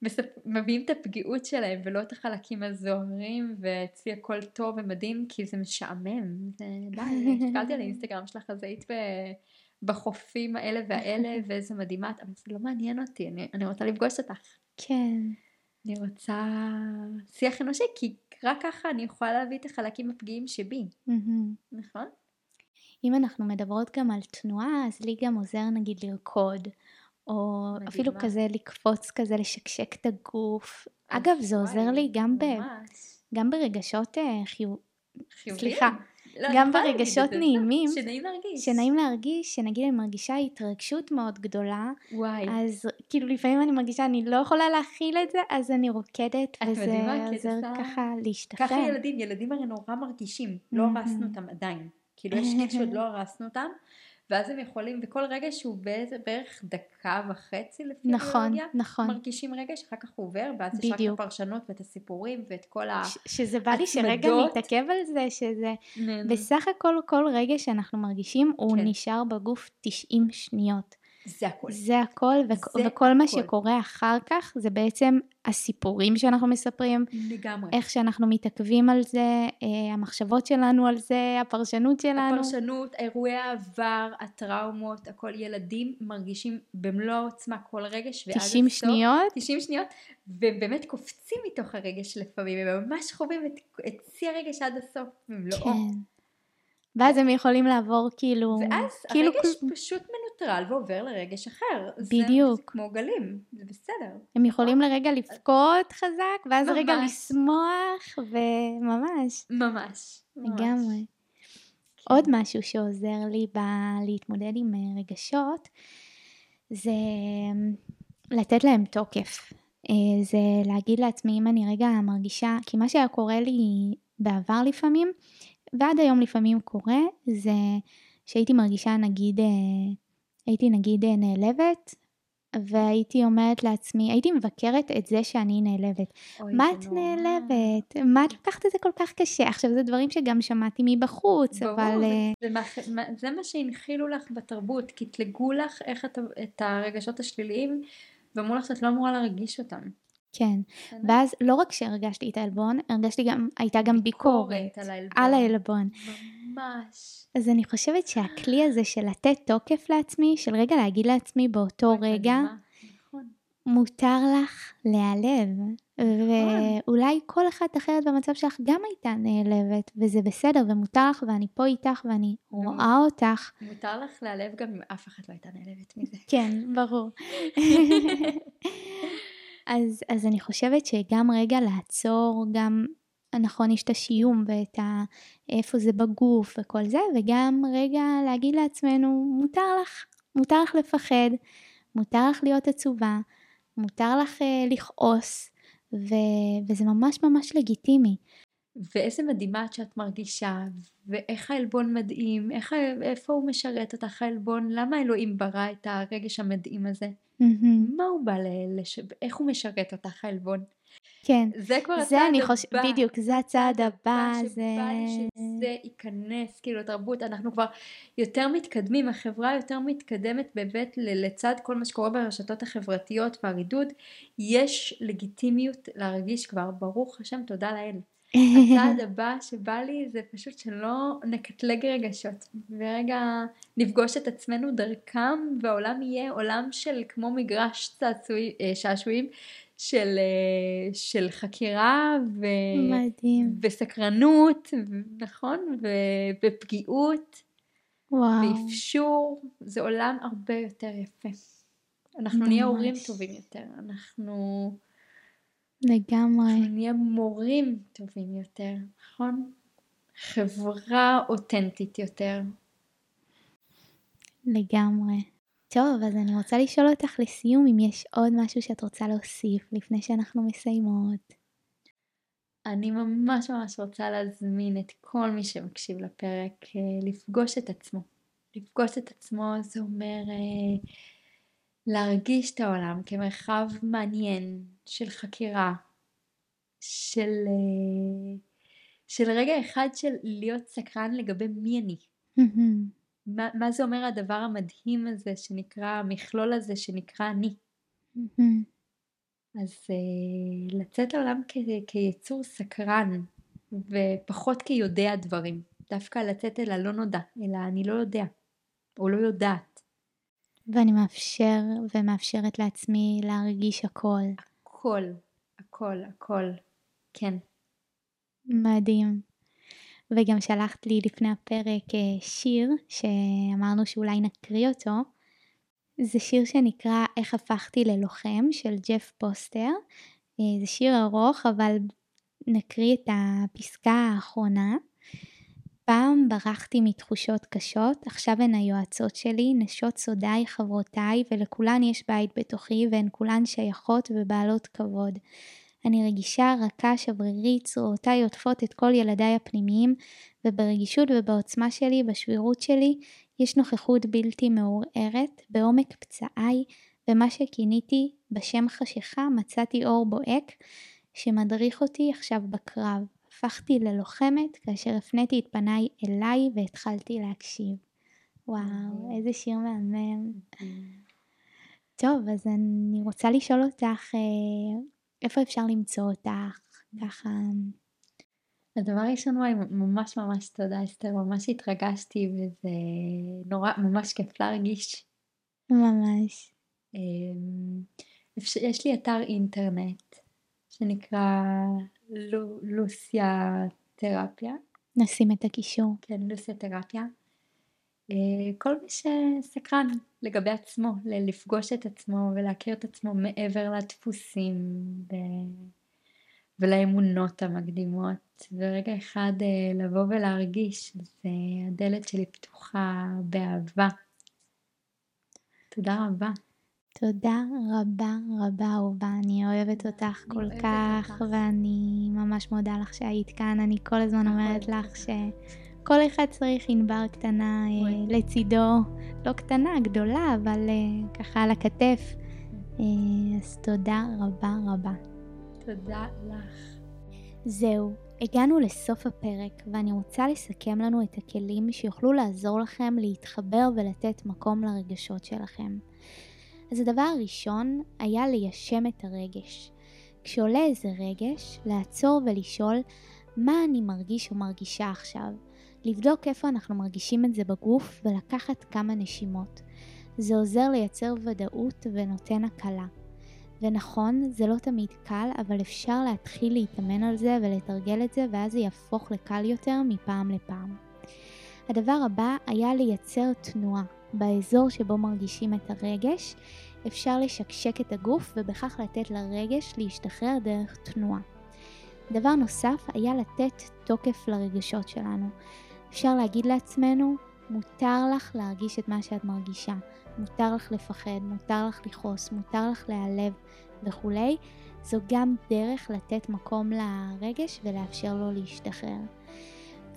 מספ... מביאים את הפגיעות שלהם ולא את החלקים הזוהרים, ואצלי הכל טוב ומדהים, כי זה משעמם, זה די, [laughs] הסתכלתי על האינסטגרם שלך, אז היית ב... בחופים האלה והאלה, [laughs] ואיזה מדהימה, אבל זה לא מעניין אותי, אני, אני רוצה לפגוש אותך. כן. אני רוצה שיח אנושי, כי רק ככה אני יכולה להביא את החלקים הפגיעים שבי, נכון? אם אנחנו מדברות גם על תנועה, אז לי גם עוזר נגיד לרקוד, או מדהימה. אפילו כזה לקפוץ כזה, לשקשק את הגוף. אגב, זה עוזר לי גם, ב, גם ברגשות אה, חיוב... חיוביים. סליחה, לא, גם ברגשות נעימים, שנעים להרגיש, שנעים להרגיש, שנגיד אני מרגישה התרגשות מאוד גדולה, וואי, אז כאילו לפעמים אני מרגישה אני לא יכולה להכיל את זה, אז אני רוקדת, וזה עוזר ככה להשתחרר. ככה ילדים, ילדים הרי נורא מרגישים, לא הרסנו אותם עדיין, כאילו יש [laughs] שנייה שעוד לא הרסנו אותם, ואז הם יכולים, וכל רגש הוא באיזה, בערך דקה וחצי לפי נכון, הביולוגיה, נכון. מרגישים רגש, אחר כך הוא עובר, ואז יש רק בדיוק. את הפרשנות ואת הסיפורים ואת כל ה... ש- שזה בא לי שרגע. נתעכב על זה, שזה. בסך הכל כל רגע שאנחנו מרגישים הוא כן. נשאר בגוף 90 שניות. זה הכול. זה הכל, וכ- זה וכל מה הכל. שקורה אחר כך זה בעצם הסיפורים שאנחנו מספרים, לגמרי. איך שאנחנו מתעכבים על זה, אה, המחשבות שלנו על זה, הפרשנות שלנו. הפרשנות, אירועי העבר, הטראומות, הכל ילדים מרגישים במלוא העוצמה כל רגש ועד 90 הסוף. שניות? 90 שניות, ובאמת קופצים מתוך הרגש לפעמים, הם ממש חווים את, את שיא הרגש עד הסוף במלואו. כן. ואז הם יכולים לעבור כאילו, ואז כאילו הרגש כל- פשוט מנוטרל ועובר לרגש אחר. בדיוק. זה, כמו גלים, זה בסדר. הם יכולים לרגע לבכות חזק, ואז רגע ממש. לשמוח, וממש, ממש. לגמרי. כן. עוד משהו שעוזר לי בלהתמודד עם אה, רגשות, זה אה, לתת להם תוקף. אה, זה להגיד לעצמי אם אני רגע מרגישה, כי מה שהיה קורה לי בעבר לפעמים, ועד היום לפעמים קורה, זה שהייתי מרגישה נגיד, אה, הייתי נגיד אה, נעלבת, והייתי אומרת לעצמי, הייתי מבקרת את זה שאני נעלבת. מה את נורא. נעלבת? מה את לוקחת את זה כל כך קשה? עכשיו זה דברים שגם שמעתי מבחוץ, ברור, אבל... זה, אה, זה, מה, זה מה שהנחילו לך בתרבות, קטלגו לך איך את, את הרגשות השליליים, ואמרו לך שאת לא אמורה להרגיש אותם. כן. ואז לא רק שהרגשתי את העלבון, הרגשתי גם, הייתה גם ביקורת על העלבון. על העלבון. ממש. אז אני חושבת שהכלי הזה של לתת תוקף לעצמי, של רגע להגיד לעצמי באותו רגע. נכון. מותר לך להיעלב. נכון. ואולי כל אחת אחרת במצב שלך גם הייתה נעלבת, וזה בסדר, ומותר לך, ואני פה איתך, ואני. רואה אותך. מותר לך להיעלב גם אם אף אחת לא הייתה נעלבת מזה. כן, ברור. [laughs] [laughs] אז, אז אני חושבת שגם רגע לעצור, גם נכון יש את השיום ואת ה, איפה זה בגוף וכל זה, וגם רגע להגיד לעצמנו, מותר לך, מותר לך לפחד, מותר לך להיות עצובה, מותר לך אה, לכעוס, ו, וזה ממש ממש לגיטימי. ואיזה מדהימה את שאת מרגישה, ואיך העלבון מדהים, איך, איפה הוא משרת אותך העלבון, למה אלוהים ברא את הרגש המדהים הזה? מהמם. מה הוא בא ל... לש... איך הוא משרת אותך העלבון? כן, זה כבר זה הצעד אני הבא. חושבת, בדיוק, זה הצעד הבא, זה... שזה ייכנס, כאילו לתרבות, אנחנו כבר יותר מתקדמים, החברה יותר מתקדמת באמת לצד כל מה שקורה ברשתות החברתיות והרידוד, יש לגיטימיות להרגיש כבר, ברוך השם, תודה לאל. הצעד [laughs] הבא שבא לי זה פשוט שלא נקטלג רגשות ורגע נפגוש את עצמנו דרכם והעולם יהיה עולם של כמו מגרש צעצועי, אה, שעשועים של, אה, של חקירה ו... מדהים, וסקרנות, נכון, ו- ופגיעות וואו, ואפשור, זה עולם הרבה יותר יפה. אנחנו נהיה הורים ממש. טובים יותר, אנחנו לגמרי. אנחנו נהיה מורים טובים יותר, נכון? חברה אותנטית יותר. לגמרי. טוב, אז אני רוצה לשאול אותך לסיום אם יש עוד משהו שאת רוצה להוסיף לפני שאנחנו מסיימות. אני ממש ממש רוצה להזמין את כל מי שמקשיב לפרק אה, לפגוש את עצמו. לפגוש את עצמו זה אומר אה, להרגיש את העולם כמרחב מעניין של חקירה, של, אה, של רגע אחד של להיות סקרן לגבי מי אני. מה, מה זה אומר הדבר המדהים הזה שנקרא, המכלול הזה שנקרא אני. מהמם. אז אה, לצאת לעולם כ, כיצור סקרן ופחות כיודע דברים. דווקא לצאת אל הלא נודע, אלא אני לא יודע, או לא יודעת. ואני מאפשר ומאפשרת לעצמי להרגיש הכל. הכל, הכל, הכל. כן. מדהים. וגם שלחת לי לפני הפרק אה, שיר שאמרנו שאולי נקריא אותו. זה שיר שנקרא איך הפכתי ללוחם של ג'ף פוסטר. אה, זה שיר ארוך אבל נקריא את הפסקה האחרונה. פעם ברחתי מתחושות קשות, עכשיו הן היועצות שלי, נשות סודיי, חברותיי, ולכולן יש בית בתוכי, והן כולן שייכות ובעלות כבוד. אני רגישה, רכה, שברירית, צרועותיי עוטפות את כל ילדיי הפנימיים, וברגישות ובעוצמה שלי, בשבירות שלי, יש נוכחות בלתי מעורערת, בעומק פצעיי, במה שכיניתי בשם חשיכה מצאתי אור בוהק, שמדריך אותי עכשיו בקרב. הפכתי ללוחמת כאשר הפניתי את פניי אליי והתחלתי להקשיב. וואו, איזה שיר מהמם. טוב, אז אני רוצה לשאול אותך, אה, איפה אפשר למצוא אותך? ככה... הדבר הראשון הוא ממש ממש תודה אסתר, ממש התרגשתי וזה נורא, ממש כיף להרגיש. ממש. אמ, יש לי אתר אינטרנט שנקרא לוסיה תרפיה. נשים את הקישור. כן, לוסיה תרפיה. אה, כל מי שסקרן לגבי עצמו, לפגוש את עצמו ולהכיר את עצמו מעבר לדפוסים ו... ולאמונות המקדימות, ורגע אחד אה, לבוא ולהרגיש, זה הדלת שלי פתוחה באהבה. תודה רבה. תודה רבה רבה אהובה, אני אוהבת אותך כל כך, אותך. ואני ממש מודה לך שהיית כאן. אני כל הזמן אומרת לך שכל אחד צריך ענבר קטנה אה, לצידו, לא קטנה, גדולה, אבל אה, ככה על הכתף. אה, אז תודה רבה רבה. תודה לך. זהו, הגענו לסוף הפרק, ואני רוצה לסכם לנו את הכלים שיוכלו לעזור לכם להתחבר ולתת מקום לרגשות שלכם. אז הדבר הראשון היה ליישם את הרגש. כשעולה איזה רגש, לעצור ולשאול מה אני מרגיש או מרגישה עכשיו. לבדוק איפה אנחנו מרגישים את זה בגוף ולקחת כמה נשימות. זה עוזר לייצר ודאות ונותן הקלה. ונכון, זה לא תמיד קל, אבל אפשר להתחיל להתאמן על זה ולתרגל את זה, ואז זה יהפוך לקל יותר מפעם לפעם. הדבר הבא היה לייצר תנועה. באזור שבו מרגישים את הרגש, אפשר לשקשק את הגוף ובכך לתת לרגש להשתחרר דרך תנועה. דבר נוסף היה לתת תוקף לרגשות שלנו. אפשר להגיד לעצמנו, מותר לך להרגיש את מה שאת מרגישה, מותר לך לפחד, מותר לך לכעוס, מותר לך להיעלב וכולי. זו גם דרך לתת מקום לרגש ולאפשר לו להשתחרר.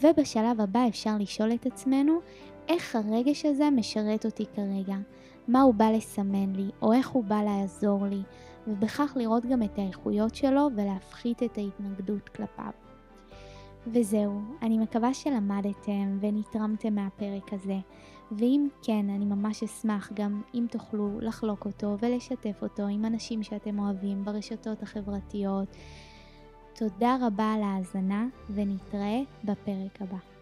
ובשלב הבא אפשר לשאול את עצמנו איך הרגש הזה משרת אותי כרגע, מה הוא בא לסמן לי, או איך הוא בא לעזור לי, ובכך לראות גם את האיכויות שלו ולהפחית את ההתנגדות כלפיו. וזהו, אני מקווה שלמדתם ונתרמתם מהפרק הזה, ואם כן, אני ממש אשמח גם אם תוכלו לחלוק אותו ולשתף אותו עם אנשים שאתם אוהבים ברשתות החברתיות. תודה רבה על ההאזנה ונתראה בפרק הבא.